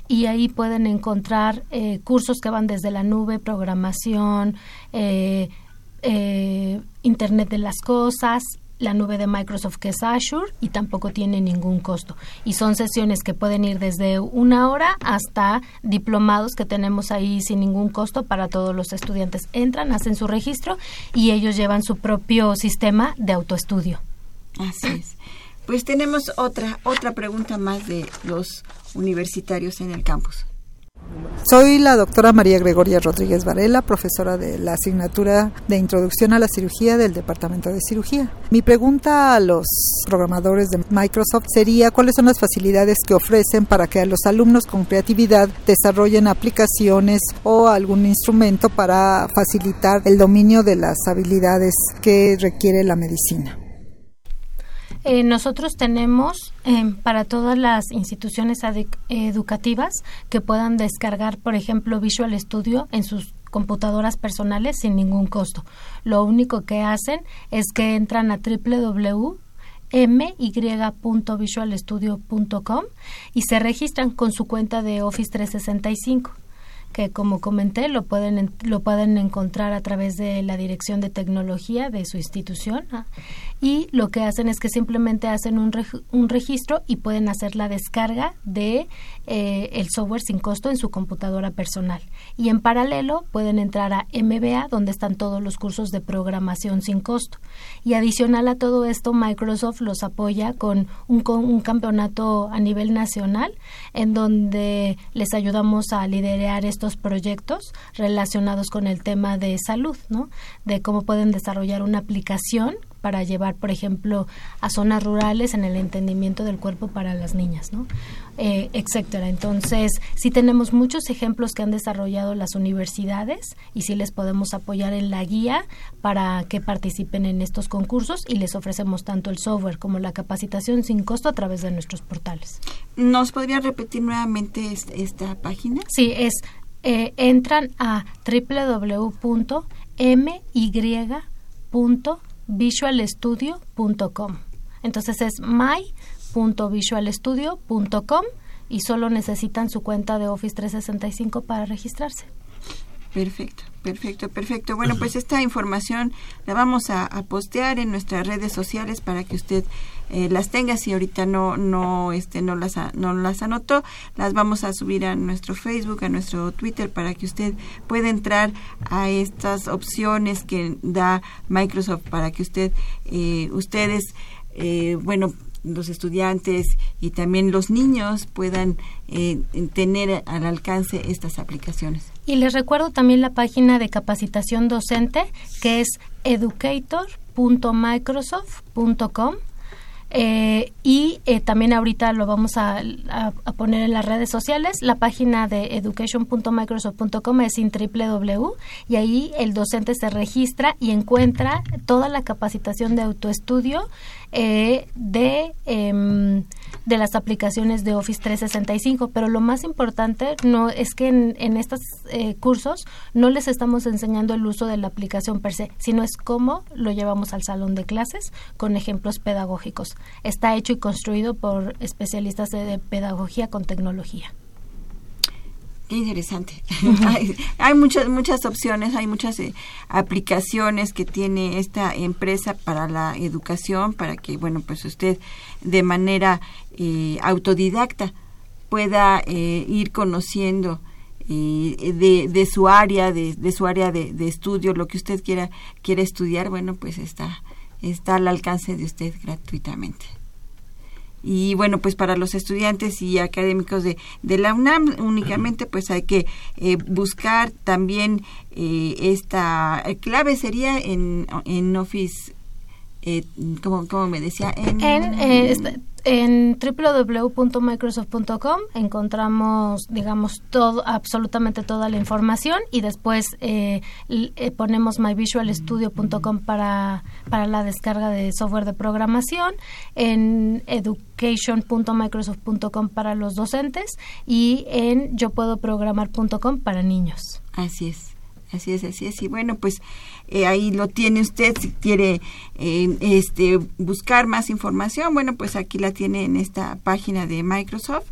y ahí pueden encontrar eh, cursos que van desde la nube, programación, eh, eh, Internet de las Cosas, la nube de Microsoft que es Azure y tampoco tiene ningún costo. Y son sesiones que pueden ir desde una hora hasta diplomados que tenemos ahí sin ningún costo para todos los estudiantes. Entran, hacen su registro y ellos llevan su propio sistema de autoestudio. Así es. Pues tenemos otra otra pregunta más de los universitarios en el campus. Soy la doctora María Gregoria Rodríguez Varela, profesora de la asignatura de Introducción a la Cirugía del Departamento de Cirugía. Mi pregunta a los programadores de Microsoft sería cuáles son las facilidades que ofrecen para que los alumnos con creatividad desarrollen aplicaciones o algún instrumento para facilitar el dominio de las habilidades que requiere la medicina. Eh, nosotros tenemos eh, para todas las instituciones educativas que puedan descargar, por ejemplo, Visual Studio en sus computadoras personales sin ningún costo. Lo único que hacen es que entran a www.my.visualstudio.com y se registran con su cuenta de Office 365 que como comenté lo pueden lo pueden encontrar a través de la dirección de tecnología de su institución ¿ah? Y lo que hacen es que simplemente hacen un, un registro y pueden hacer la descarga de eh, el software sin costo en su computadora personal y en paralelo pueden entrar a MBA donde están todos los cursos de programación sin costo y adicional a todo esto Microsoft los apoya con un, con un campeonato a nivel nacional en donde les ayudamos a liderar estos proyectos relacionados con el tema de salud, ¿no? De cómo pueden desarrollar una aplicación para llevar, por ejemplo, a zonas rurales en el entendimiento del cuerpo para las niñas, ¿no? Eh, etcétera. Entonces, sí tenemos muchos ejemplos que han desarrollado las universidades y sí les podemos apoyar en la guía para que participen en estos concursos y les ofrecemos tanto el software como la capacitación sin costo a través de nuestros portales. ¿Nos podría repetir nuevamente esta página? Sí, es eh, entran a www.my.visualstudio.com. Entonces es my.visualstudio.com y solo necesitan su cuenta de Office 365 para registrarse. Perfecto, perfecto, perfecto. Bueno, pues esta información la vamos a, postear en nuestras redes sociales para que usted eh, las tenga. Si ahorita no, no, este, no las, no las anotó, las vamos a subir a nuestro Facebook, a nuestro Twitter, para que usted pueda entrar a estas opciones que da Microsoft para que usted, eh, ustedes, eh, bueno, los estudiantes y también los niños puedan tener al alcance estas aplicaciones. Y les recuerdo también la página de capacitación docente que es educator.microsoft.com. Eh, y eh, también ahorita lo vamos a, poner en las redes sociales. La página de education.microsoft.com es in www y ahí el docente se registra y encuentra toda la capacitación de autoestudio eh, de, em, de las aplicaciones de Office 365. Pero lo más importante no es que en, en estos eh, cursos no les estamos enseñando el uso de la aplicación per se, sino es cómo lo llevamos al salón de clases con ejemplos pedagógicos. Está hecho y construido por especialistas de pedagogía con tecnología. Qué interesante. hay, muchas muchas opciones, hay muchas eh, aplicaciones que tiene esta empresa para la educación, para que bueno pues usted de manera eh, autodidacta pueda eh, ir conociendo de, de, su área, de, de su área de, de, estudio, lo que usted quiera, quiera estudiar, bueno, pues está, está al alcance de usted gratuitamente. Y bueno, pues para los estudiantes y académicos de, de la UNAM únicamente pues hay que eh, buscar también eh, esta clave sería en, en Office, eh, como, como me decía, en... en eh, en www.microsoft.com encontramos, digamos, todo, absolutamente toda la información y después eh, eh, ponemos myvisualstudio.com para, para la descarga de software de programación, en education.microsoft.com para los docentes y en yo puedo programar.com para niños. Así es. Así es, así es. Y bueno, pues eh, ahí lo tiene usted si quiere eh, este, buscar más información. Bueno, pues aquí la tiene en esta página de Microsoft.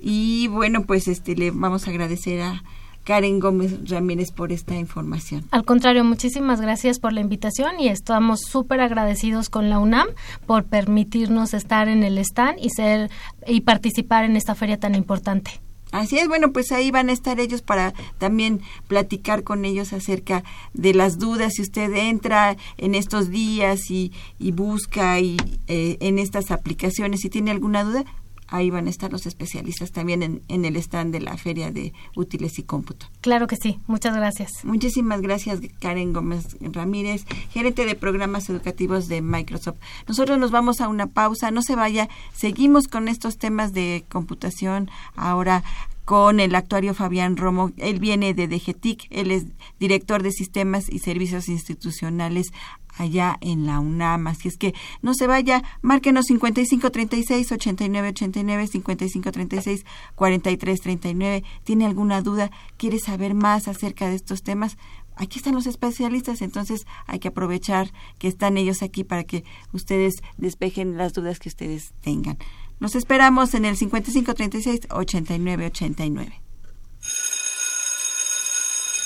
Y bueno, pues este le vamos a agradecer a Karen Gómez Ramírez por esta información. Al contrario, muchísimas gracias por la invitación y estamos súper agradecidos con la UNAM por permitirnos estar en el stand y ser y participar en esta feria tan importante. Así es, bueno, pues ahí van a estar ellos para también platicar con ellos acerca de las dudas. Si usted entra en estos días y, y busca y, eh, en estas aplicaciones, si tiene alguna duda, ahí van a estar los especialistas también en, en, el stand de la Feria de Útiles y Cómputo. Claro que sí, muchas gracias. Muchísimas gracias, Karen Gómez Ramírez, gerente de programas educativos de Microsoft. Nosotros nos vamos a una pausa, no se vaya, seguimos con estos temas de computación ahora con el actuario Fabián Romo. Él viene de DGTIC, él es director de Sistemas y Servicios Institucionales allá en la UNAM. Así es que no se vaya, márquenos 5536 8989 5536 4339. ¿Tiene alguna duda? ¿Quiere saber más acerca de estos temas? Aquí están los especialistas, entonces hay que aprovechar que están ellos aquí para que ustedes despejen las dudas que ustedes tengan. Nos esperamos en el 5536-8989.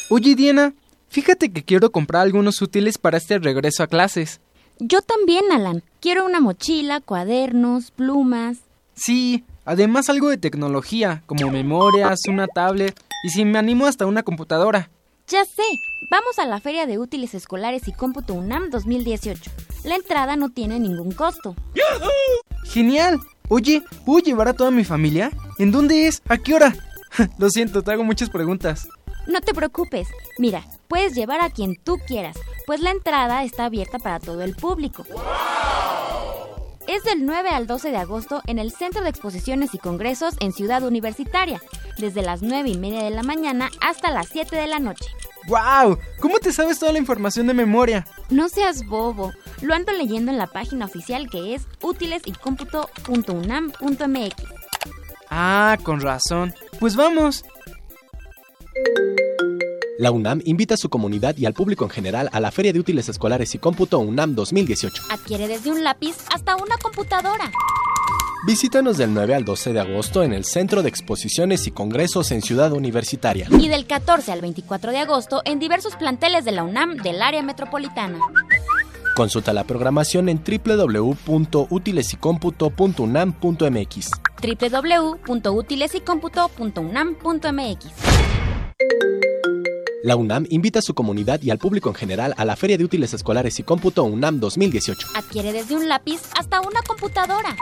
Oye, Diana, fíjate que quiero comprar algunos útiles para este regreso a clases. Yo también, Alan. Quiero una mochila, cuadernos, plumas. Sí, además algo de tecnología, como memorias, una tablet y si me animo hasta una computadora. Ya sé, vamos a la Feria de Útiles Escolares y Cómputo UNAM 2018. La entrada no tiene ningún costo. ¡Genial! Oye, ¿puedo llevar a toda mi familia? ¿En dónde es? ¿A qué hora? Lo siento, te hago muchas preguntas. No te preocupes. Mira, puedes llevar a quien tú quieras, pues la entrada está abierta para todo el público. Es del 9 al 12 de agosto en el Centro de Exposiciones y Congresos en Ciudad Universitaria, desde las 9 y media de la mañana hasta las 7 de la noche. ¡Wow! ¿Cómo te sabes toda la información de memoria? No seas bobo. Lo ando leyendo en la página oficial que es útilesycomputo.unam.mx. Ah, con razón. Pues vamos. La UNAM invita a su comunidad y al público en general a la Feria de Útiles Escolares y Cómputo UNAM 2018. Adquiere desde un lápiz hasta una computadora. Visítanos del 9 al 12 de agosto en el Centro de Exposiciones y Congresos en Ciudad Universitaria. Y del 14 al 24 de agosto en diversos planteles de la UNAM del área metropolitana. Consulta la programación en www.utilesycomputo.unam.mx. www.utilesycomputo.unam.mx. La UNAM invita a su comunidad y al público en general a la Feria de Útiles Escolares y Cómputo UNAM 2018. Adquiere desde un lápiz hasta una computadora.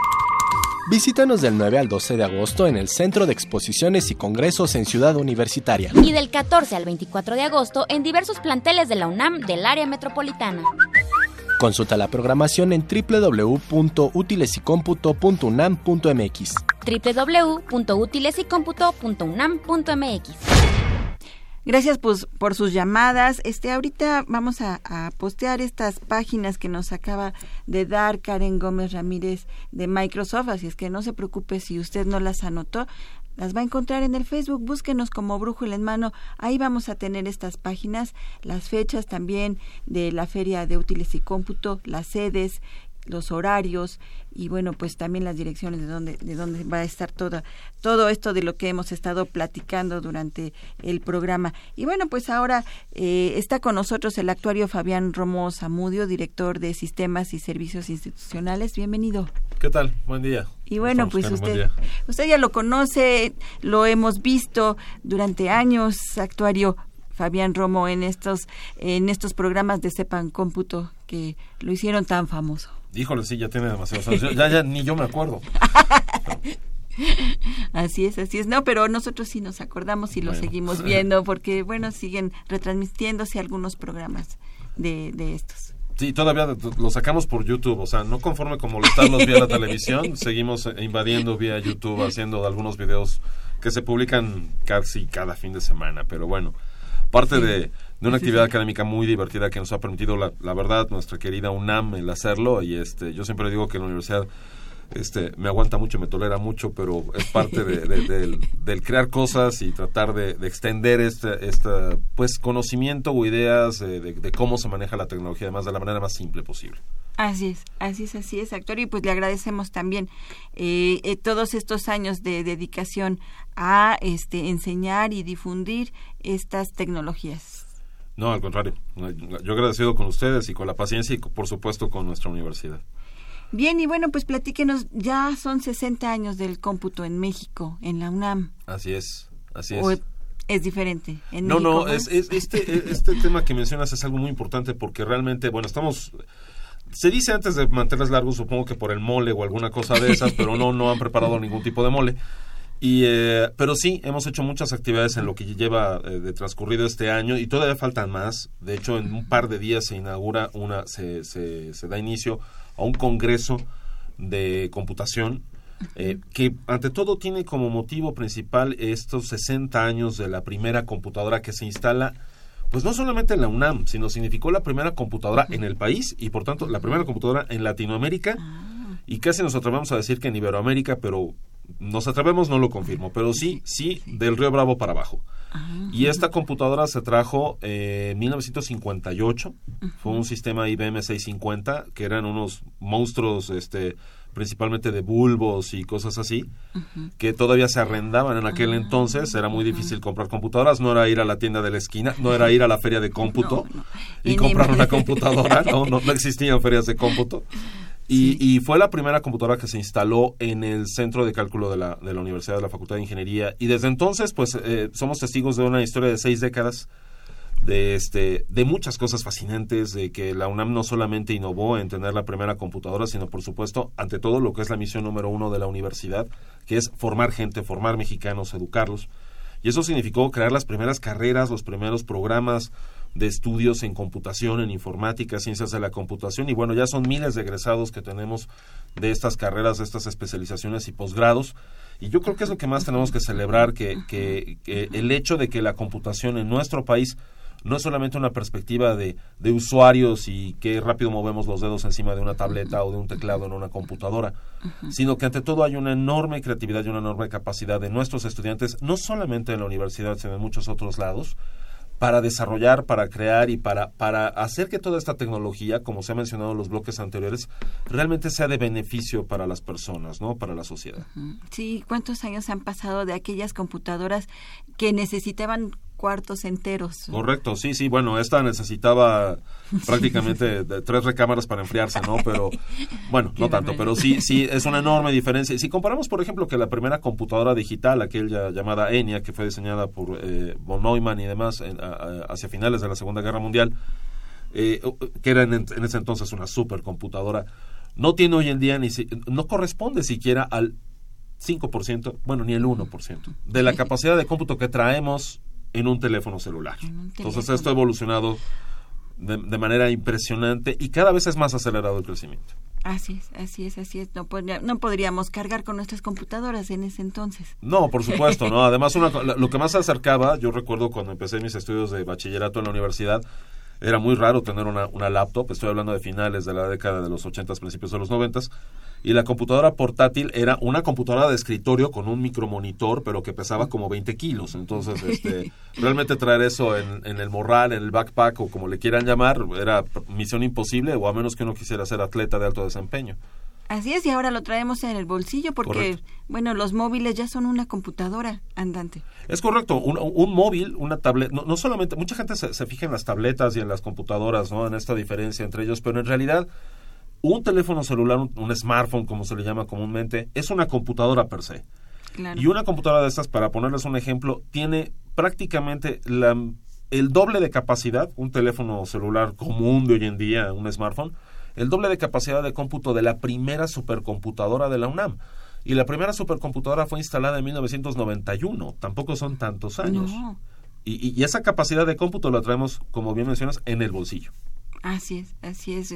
Visítanos del 9 al 12 de agosto en el Centro de Exposiciones y Congresos en Ciudad Universitaria. Y del 14 al 24 de agosto en diversos planteles de la UNAM del área metropolitana. Consulta la programación en www.utilesycomputo.unam.mx. www.utilesycomputo.unam.mx. Gracias pues, por sus llamadas. Este, ahorita vamos a, a, postear estas páginas que nos acaba de dar Karen Gómez Ramírez de Microsoft, así es que no se preocupe si usted no las anotó. Las va a encontrar en el Facebook, búsquenos como Brújula en Mano, ahí vamos a tener estas páginas, las fechas también de la Feria de Útiles y Cómputo, las sedes, los horarios y bueno, pues también las direcciones de dónde de dónde va a estar todo todo esto de lo que hemos estado platicando durante el programa. Y bueno, pues ahora eh, está con nosotros el actuario Fabián Romo Zamudio, director de Sistemas y Servicios Institucionales. Bienvenido. ¿Qué tal? Buen día. Y bueno, pues usted, usted ya lo conoce, lo hemos visto durante años, actuario Fabián Romo, en estos, en estos programas de Sepan Cómputo que lo hicieron tan famoso. Híjole, sí, ya tiene demasiados años. Ya, ya ni yo me acuerdo. Así es, así es. No, pero nosotros sí nos acordamos y lo seguimos viendo porque, bueno, siguen retransmitiéndose algunos programas de, de estos. Sí, todavía lo sacamos por YouTube, o sea, no conforme con molestarlos vía la televisión, seguimos invadiendo vía YouTube haciendo algunos videos que se publican casi cada fin de semana, pero bueno, parte de, de, una actividad académica muy divertida que nos ha permitido, la, la, verdad, nuestra querida UNAM el hacerlo, y este, yo siempre digo que la universidad este, me aguanta mucho, me tolera mucho, pero es parte de, del, del, crear cosas y tratar de, extender este, este pues, conocimiento o ideas de, cómo se maneja la tecnología, además de la manera más simple posible. Así es, así es, así es, actor. Y pues le agradecemos también eh, eh, todos estos años de dedicación a este, enseñar y difundir estas tecnologías. No, al contrario. Yo agradecido con ustedes y con la paciencia y por supuesto con nuestra universidad. Bien, y bueno, pues platíquenos, ya son 60 años del cómputo en México, en la UNAM. Así es, así es. es diferente? ¿En no, no, es, este, este tema que mencionas es algo muy importante porque realmente, bueno, estamos... Se dice antes de mantenerles largos, supongo que por el mole o alguna cosa de esas, pero no, no han preparado ningún tipo de mole. Y, eh, pero sí, hemos hecho muchas actividades en lo que lleva eh, de transcurrido este año y todavía faltan más. De hecho, en un par de días se inaugura una, se, se, se da inicio a un congreso de computación eh, que ante todo tiene como motivo principal estos 60 años de la primera computadora que se instala pues no solamente en la UNAM, sino significó la primera computadora en el país y por tanto la primera computadora en Latinoamérica. Y casi nos atrevemos a decir que en Iberoamérica, pero nos atrevemos, no lo confirmo, pero sí, sí, del Río Bravo para abajo. Y esta computadora se trajo eh, en 1958. Fue un sistema IBM 650, que eran unos monstruos, este, principalmente de bulbos y cosas así, que todavía se arrendaban en aquel entonces. Era muy difícil comprar computadoras. No era ir a la tienda de la esquina, no era ir a la feria de cómputo y, comprar una computadora. no, no existían ferias de cómputo. Y, fue la primera computadora que se instaló en el centro de cálculo de la, de la Universidad de la Facultad de Ingeniería. Y desde entonces, pues, eh, somos testigos de una historia de seis décadas de este de muchas cosas fascinantes de que la UNAM no solamente innovó en tener la primera computadora sino por supuesto ante todo lo que es la misión número uno de la universidad que es formar gente formar mexicanos educarlos y eso significó crear las primeras carreras los primeros programas de estudios en computación, en informática, ciencias de la computación y bueno, ya son miles de egresados que tenemos de estas carreras, de estas especializaciones y posgrados. Y yo creo que es lo que más tenemos que celebrar, que, que, el hecho de que la computación en nuestro país no es solamente una perspectiva de, de usuarios y qué rápido movemos los dedos encima de una tableta o de un teclado en una computadora, sino que ante todo hay una enorme creatividad y una enorme capacidad de nuestros estudiantes, no solamente en la universidad, sino en muchos otros lados, para desarrollar, para crear y para, para hacer que toda esta tecnología, como se ha mencionado en los bloques anteriores, realmente sea de beneficio para las personas, ¿no? Para la sociedad. Sí, ¿cuántos años han pasado de aquellas computadoras que necesitaban cuartos enteros. Correcto, sí, sí, bueno, esta necesitaba prácticamente de tres recámaras para enfriarse, ¿no? Pero, bueno, no tanto, pero sí, sí, es una enorme diferencia. Si comparamos, por ejemplo, que la primera computadora digital, aquella llamada ENIAC, que fue diseñada por eh, von Neumann y demás hacia finales de la Segunda Guerra Mundial, eh, que era en, ese entonces una supercomputadora, no tiene hoy en día ni no corresponde siquiera al 5%, bueno, ni el 1% de la capacidad de cómputo que traemos en un teléfono celular. Entonces esto ha evolucionado de, manera impresionante y cada vez es más acelerado el crecimiento. Así es, así es, así es. No, no podríamos cargar con nuestras computadoras en ese entonces. No, por supuesto, ¿no? Además, lo que más se acercaba, yo recuerdo cuando empecé mis estudios de bachillerato en la universidad, Era muy raro tener una, una laptop, estoy hablando de finales de la década de los 80, principios de los 90 y la computadora portátil era una computadora de escritorio con un micromonitor, pero que pesaba como 20 kilos. Entonces, este, realmente traer eso en, en, el morral, en el backpack o como le quieran llamar, era misión imposible, o a menos que uno quisiera ser atleta de alto desempeño. Así es, y ahora lo traemos en el bolsillo porque, correcto. bueno, los móviles ya son una computadora andante. Es correcto, un, un móvil, una tableta, no, no, solamente, mucha gente se, se, fija en las tabletas y en las computadoras, ¿no? En esta diferencia entre ellos, pero en realidad un teléfono celular, un, un smartphone, como se le llama comúnmente, es una computadora per se. Claro. Y una computadora de estas, para ponerles un ejemplo, tiene prácticamente la, el doble de capacidad, un teléfono celular común de hoy en día, un smartphone, el doble de capacidad de cómputo de la primera supercomputadora de la UNAM. Y la primera supercomputadora fue instalada en 1991, tampoco son tantos años. No. Y, y, esa capacidad de cómputo la traemos, como bien mencionas, en el bolsillo. Así es, así es.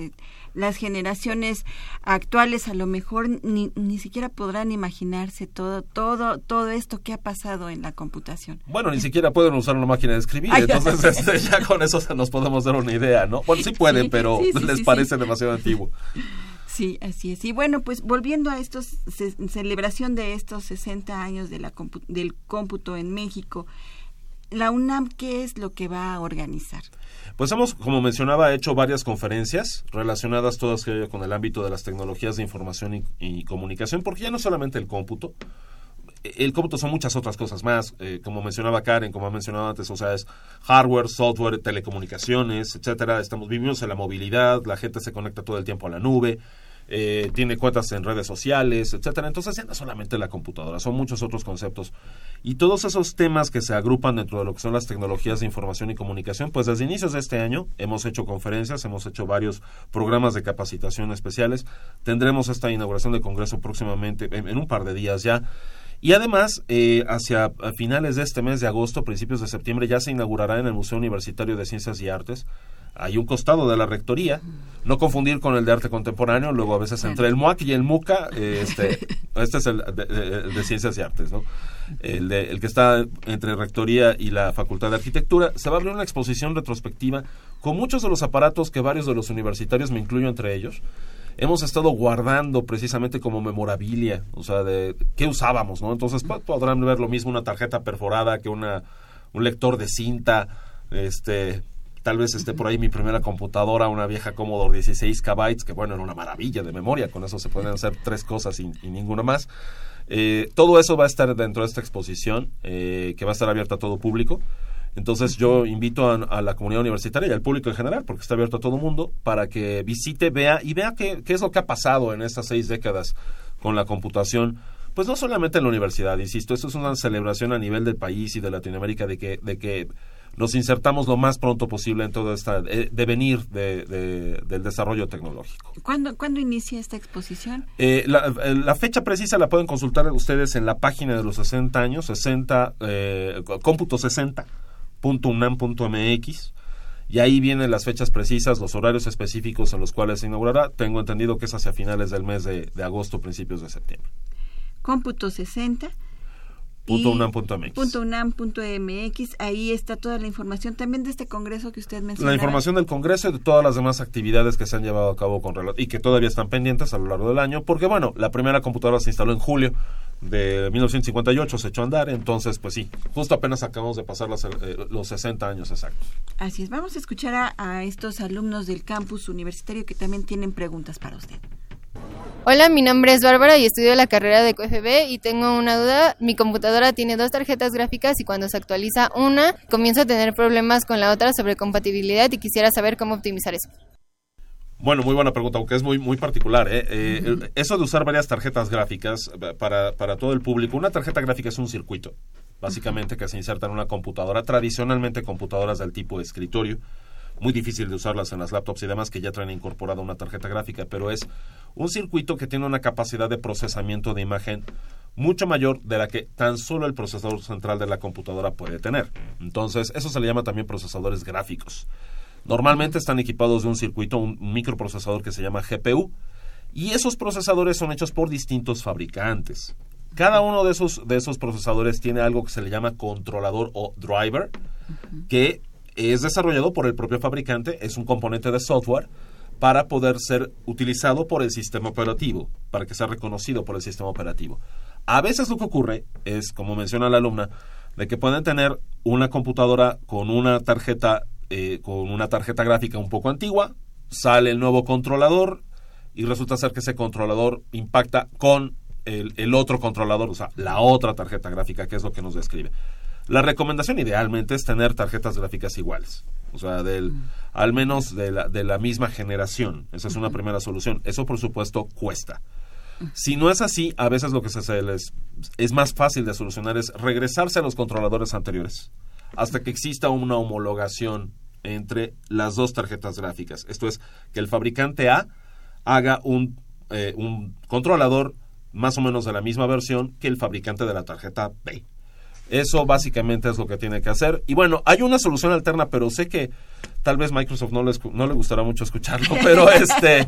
Las generaciones actuales a lo mejor ni, ni siquiera podrán imaginarse todo, todo, todo esto que ha pasado en la computación. Bueno, ni siquiera pueden usar una máquina de escribir, Ay, entonces este, ya con eso nos podemos dar una idea, ¿no? Bueno, sí pueden, sí, pero sí, sí, les parece demasiado antiguo. Sí, así es. Y bueno, pues volviendo a estos ce celebración de estos 60 años de la del cómputo en México, la UNAM qué es lo que va a organizar? Pues hemos, como mencionaba, hecho varias conferencias relacionadas todas con el ámbito de las tecnologías de información y, comunicación, porque ya no solamente el cómputo, el cómputo son muchas otras cosas más, eh, como mencionaba Karen, como ha mencionado antes, o sea, es hardware, software, telecomunicaciones, etcétera. Estamos vivimos en la movilidad, la gente se conecta todo el tiempo a la nube, eh, tiene cuentas en redes sociales, etcétera. Entonces no solamente la computadora, son muchos otros conceptos. Y todos esos temas que se agrupan dentro de lo que son las tecnologías de información y comunicación, pues desde inicios de este año hemos hecho conferencias, hemos hecho varios programas de capacitación especiales. Tendremos esta inauguración del Congreso próximamente, en, en un par de días ya. Y además, eh, hacia finales de este mes de agosto, principios de septiembre, ya se inaugurará en el Museo Universitario de Ciencias y Artes. Hay un costado de la rectoría, no confundir con el de arte contemporáneo, luego a veces entre el MUAC y el MUCA, eh, este, este es el de, de, de, Ciencias y Artes, ¿no? El, de, el que está entre rectoría y la Facultad de Arquitectura. Se va a abrir una exposición retrospectiva con muchos de los aparatos que varios de los universitarios, me incluyo entre ellos, hemos estado guardando precisamente como memorabilia, o sea, de qué usábamos, ¿no? Entonces podrán ver lo mismo una tarjeta perforada que una un lector de cinta, este tal vez esté por ahí mi primera computadora, una vieja Commodore 16 KB, que bueno, era una maravilla de memoria, con eso se pueden hacer tres cosas y, y ninguna más. Eh, todo eso va a estar dentro de esta exposición, eh, que va a estar abierta a todo público. Entonces yo invito a, a, la comunidad universitaria y al público en general, porque está abierto a todo el mundo, para que visite, vea y vea qué, qué es lo que ha pasado en estas seis décadas con la computación. Pues no solamente en la universidad, insisto, esto es una celebración a nivel del país y de Latinoamérica de que, de que nos insertamos lo más pronto posible en todo este eh, devenir de, de, del desarrollo tecnológico. ¿Cuándo, ¿cuándo inicia esta exposición? Eh, la, la, fecha precisa la pueden consultar ustedes en la página de los 60 años, 60, eh, cómputo 60 .unam.mx y ahí vienen las fechas precisas, los horarios específicos en los cuales se inaugurará. Tengo entendido que es hacia finales del mes de, de agosto, principios de septiembre. Cómputo 60 Punto unam.mx. Punto unam.mx. Ahí está toda la información también de este congreso que usted mencionó. La información del congreso y de todas las demás actividades que se han llevado a cabo con y que todavía están pendientes a lo largo del año, porque bueno, la primera computadora se instaló en julio de 1958, se echó a andar, entonces pues sí, justo apenas acabamos de pasar los, eh, los 60 años exactos. Así es, vamos a escuchar a, a estos alumnos del campus universitario que también tienen preguntas para usted. Hola, mi nombre es Bárbara y estudio la carrera de QFB y tengo una duda. Mi computadora tiene dos tarjetas gráficas y cuando se actualiza una, comienzo a tener problemas con la otra sobre compatibilidad y quisiera saber cómo optimizar eso. Bueno, muy buena pregunta, aunque es muy, muy particular. ¿eh? Eh, uh -huh. Eso de usar varias tarjetas gráficas para, para todo el público, una tarjeta gráfica es un circuito, básicamente, uh -huh. que se inserta en una computadora, tradicionalmente computadoras del tipo de escritorio, muy difícil de usarlas en las laptops y demás que ya traen incorporada una tarjeta gráfica, pero es un circuito que tiene una capacidad de procesamiento de imagen mucho mayor de la que tan solo el procesador central de la computadora puede tener. Entonces, eso se le llama también procesadores gráficos. Normalmente están equipados de un circuito, un microprocesador que se llama GPU, y esos procesadores son hechos por distintos fabricantes. Cada uno de esos, de esos procesadores tiene algo que se le llama controlador o driver, que es desarrollado por el propio fabricante, es un componente de software para poder ser utilizado por el sistema operativo, para que sea reconocido por el sistema operativo. A veces lo que ocurre es, como menciona la alumna, de que pueden tener una computadora con una tarjeta eh, con una tarjeta gráfica un poco antigua, sale el nuevo controlador y resulta ser que ese controlador impacta con el, el, otro controlador, o sea, la otra tarjeta gráfica, que es lo que nos describe. La recomendación idealmente es tener tarjetas gráficas iguales, o sea, del, al menos de la, de la misma generación. Esa es una primera solución. Eso, por supuesto, cuesta. Si no es así, a veces lo que se les es más fácil de solucionar es regresarse a los controladores anteriores hasta que exista una homologación entre las dos tarjetas gráficas. Esto es, que el fabricante A haga un, eh, un controlador más o menos de la misma versión que el fabricante de la tarjeta B. Eso básicamente es lo que tiene que hacer. Y bueno, hay una solución alterna, pero sé que tal vez Microsoft no, les, no le gustará mucho escucharlo, pero este,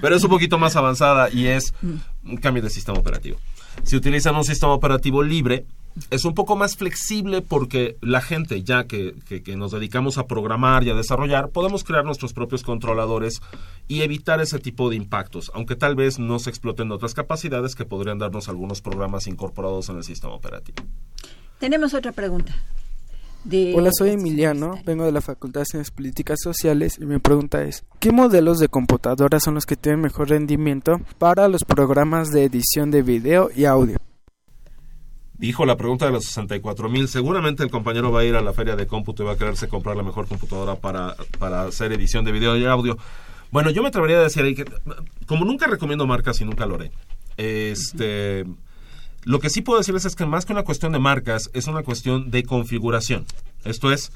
pero es un poquito más avanzada y es un cambio de sistema operativo. Si utilizan un sistema operativo libre, es un poco más flexible porque la gente, ya que, que, nos dedicamos a programar y a desarrollar, podemos crear nuestros propios controladores y evitar ese tipo de impactos, aunque tal vez no se exploten otras capacidades que podrían darnos algunos programas incorporados en el sistema operativo. Tenemos otra pregunta. Hola, soy Emiliano, vengo de la Facultad de Ciencias Políticas Sociales y mi pregunta es, ¿qué modelos de computadoras son los que tienen mejor rendimiento para los programas de edición de video y audio? dijo la pregunta de los 64 mil. Seguramente el compañero va a ir a la feria de cómputo y va a quererse comprar la mejor computadora para, para hacer edición de video y audio. Bueno, yo me atrevería a decir ahí que, como nunca recomiendo marcas y nunca lo haré, este, lo que sí puedo decirles es que más que una cuestión de marcas, es una cuestión de configuración. Esto es,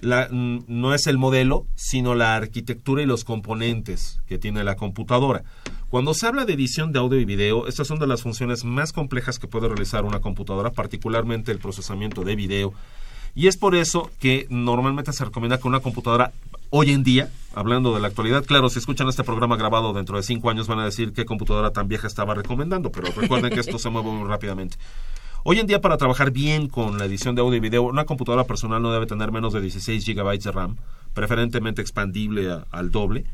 la, no es el modelo, sino la arquitectura y los componentes que tiene la computadora. Cuando se habla de edición de audio y video, estas son de las funciones más complejas que puede realizar una computadora, particularmente el procesamiento de video. Y es por eso que normalmente se recomienda que una computadora hoy en día, hablando de la actualidad, claro, si escuchan este programa grabado dentro de cinco años van a decir qué computadora tan vieja estaba recomendando, pero recuerden que esto se mueve muy rápidamente. Hoy en día para trabajar bien con la edición de audio y video, una computadora personal no debe tener menos de 16 GB de RAM, preferentemente expandible al doble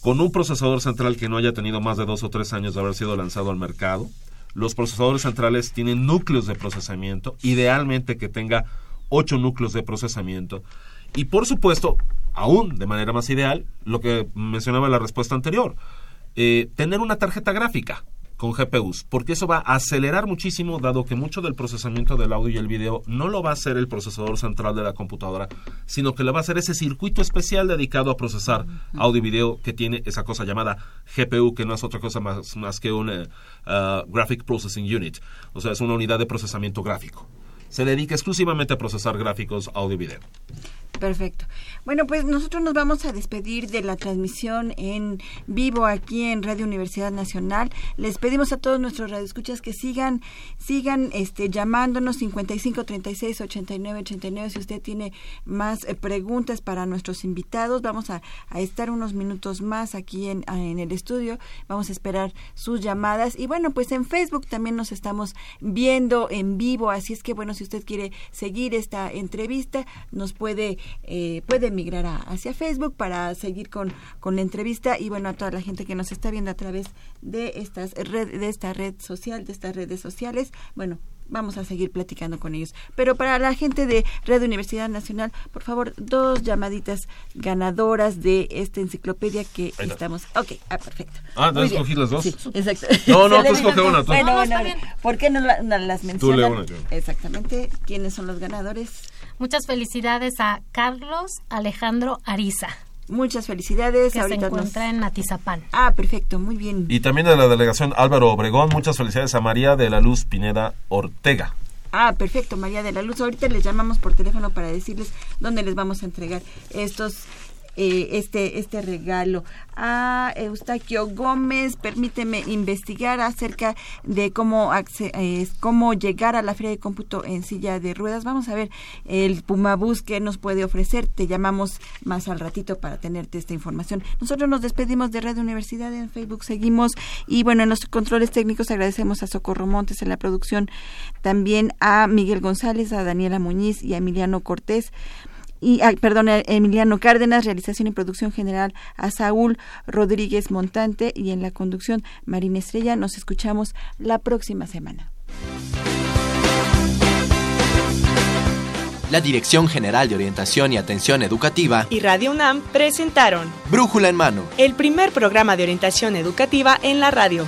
con un procesador central que no haya tenido más de dos o tres años de haber sido lanzado al mercado. Los procesadores centrales tienen núcleos de procesamiento, idealmente que tenga ocho núcleos de procesamiento. Y por supuesto, aún de manera más ideal, lo que mencionaba en la respuesta anterior, eh, tener una tarjeta gráfica con GPUs, porque eso va a acelerar muchísimo, dado que mucho del procesamiento del audio y el video no lo va a hacer el procesador central de la computadora, sino que lo va a hacer ese circuito especial dedicado a procesar audio y video que tiene esa cosa llamada GPU, que no es otra cosa más, más que un uh, Graphic Processing Unit, o sea, es una unidad de procesamiento gráfico. Se dedica exclusivamente a procesar gráficos audio y video. Perfecto. Bueno, pues nosotros nos vamos a despedir de la transmisión en vivo aquí en Radio Universidad Nacional. Les pedimos a todos nuestros radioescuchas que sigan sigan este llamándonos 55 36 89 89 si usted tiene más eh, preguntas para nuestros invitados. Vamos a, estar unos minutos más aquí en, en el estudio. Vamos a esperar sus llamadas y bueno, pues en Facebook también nos estamos viendo en vivo, así es que bueno, si usted quiere seguir esta entrevista, nos puede eh, puede migrar hacia Facebook para seguir con, con la entrevista y bueno, a toda la gente que nos está viendo a través de, estas red, de esta red social, de estas redes sociales, bueno, vamos a seguir platicando con ellos. Pero para la gente de Red Universidad Nacional, por favor, dos llamaditas ganadoras de esta enciclopedia que estamos. Ok, ah, perfecto. Ah, ¿no escogí las dos? Sí, exacto. No, no, tú escoge una. Tú. Bueno, bueno, ¿por qué no, las mencionas? Tú le una, yo. Exactamente. ¿Quiénes son los ganadores? Muchas felicidades a Carlos Alejandro Ariza. Muchas felicidades. Que se encuentra en Atizapán. Ah, perfecto, muy bien. Y también de la delegación Álvaro Obregón, muchas felicidades a María de la Luz Pineda Ortega. Ah, perfecto, María de la Luz. Ahorita les llamamos por teléfono para decirles dónde les vamos a entregar estos eh, este, este regalo. A Eustaquio Gómez, permíteme investigar acerca de cómo, cómo llegar a la feria de cómputo en silla de ruedas. Vamos a ver el Pumabús que nos puede ofrecer. Te llamamos más al ratito para tenerte esta información. Nosotros nos despedimos de Red Universidad en Facebook, seguimos y bueno, en los controles técnicos agradecemos a Socorro Montes en la producción, también a Miguel González, a Daniela Muñiz y a Emiliano Cortés. Y ah, perdón, Emiliano Cárdenas, realización y producción general a Saúl Rodríguez Montante y en la conducción Marina Estrella. Nos escuchamos la próxima semana. La Dirección General de Orientación y Atención Educativa y Radio UNAM presentaron Brújula en Mano, el primer programa de orientación educativa en la radio.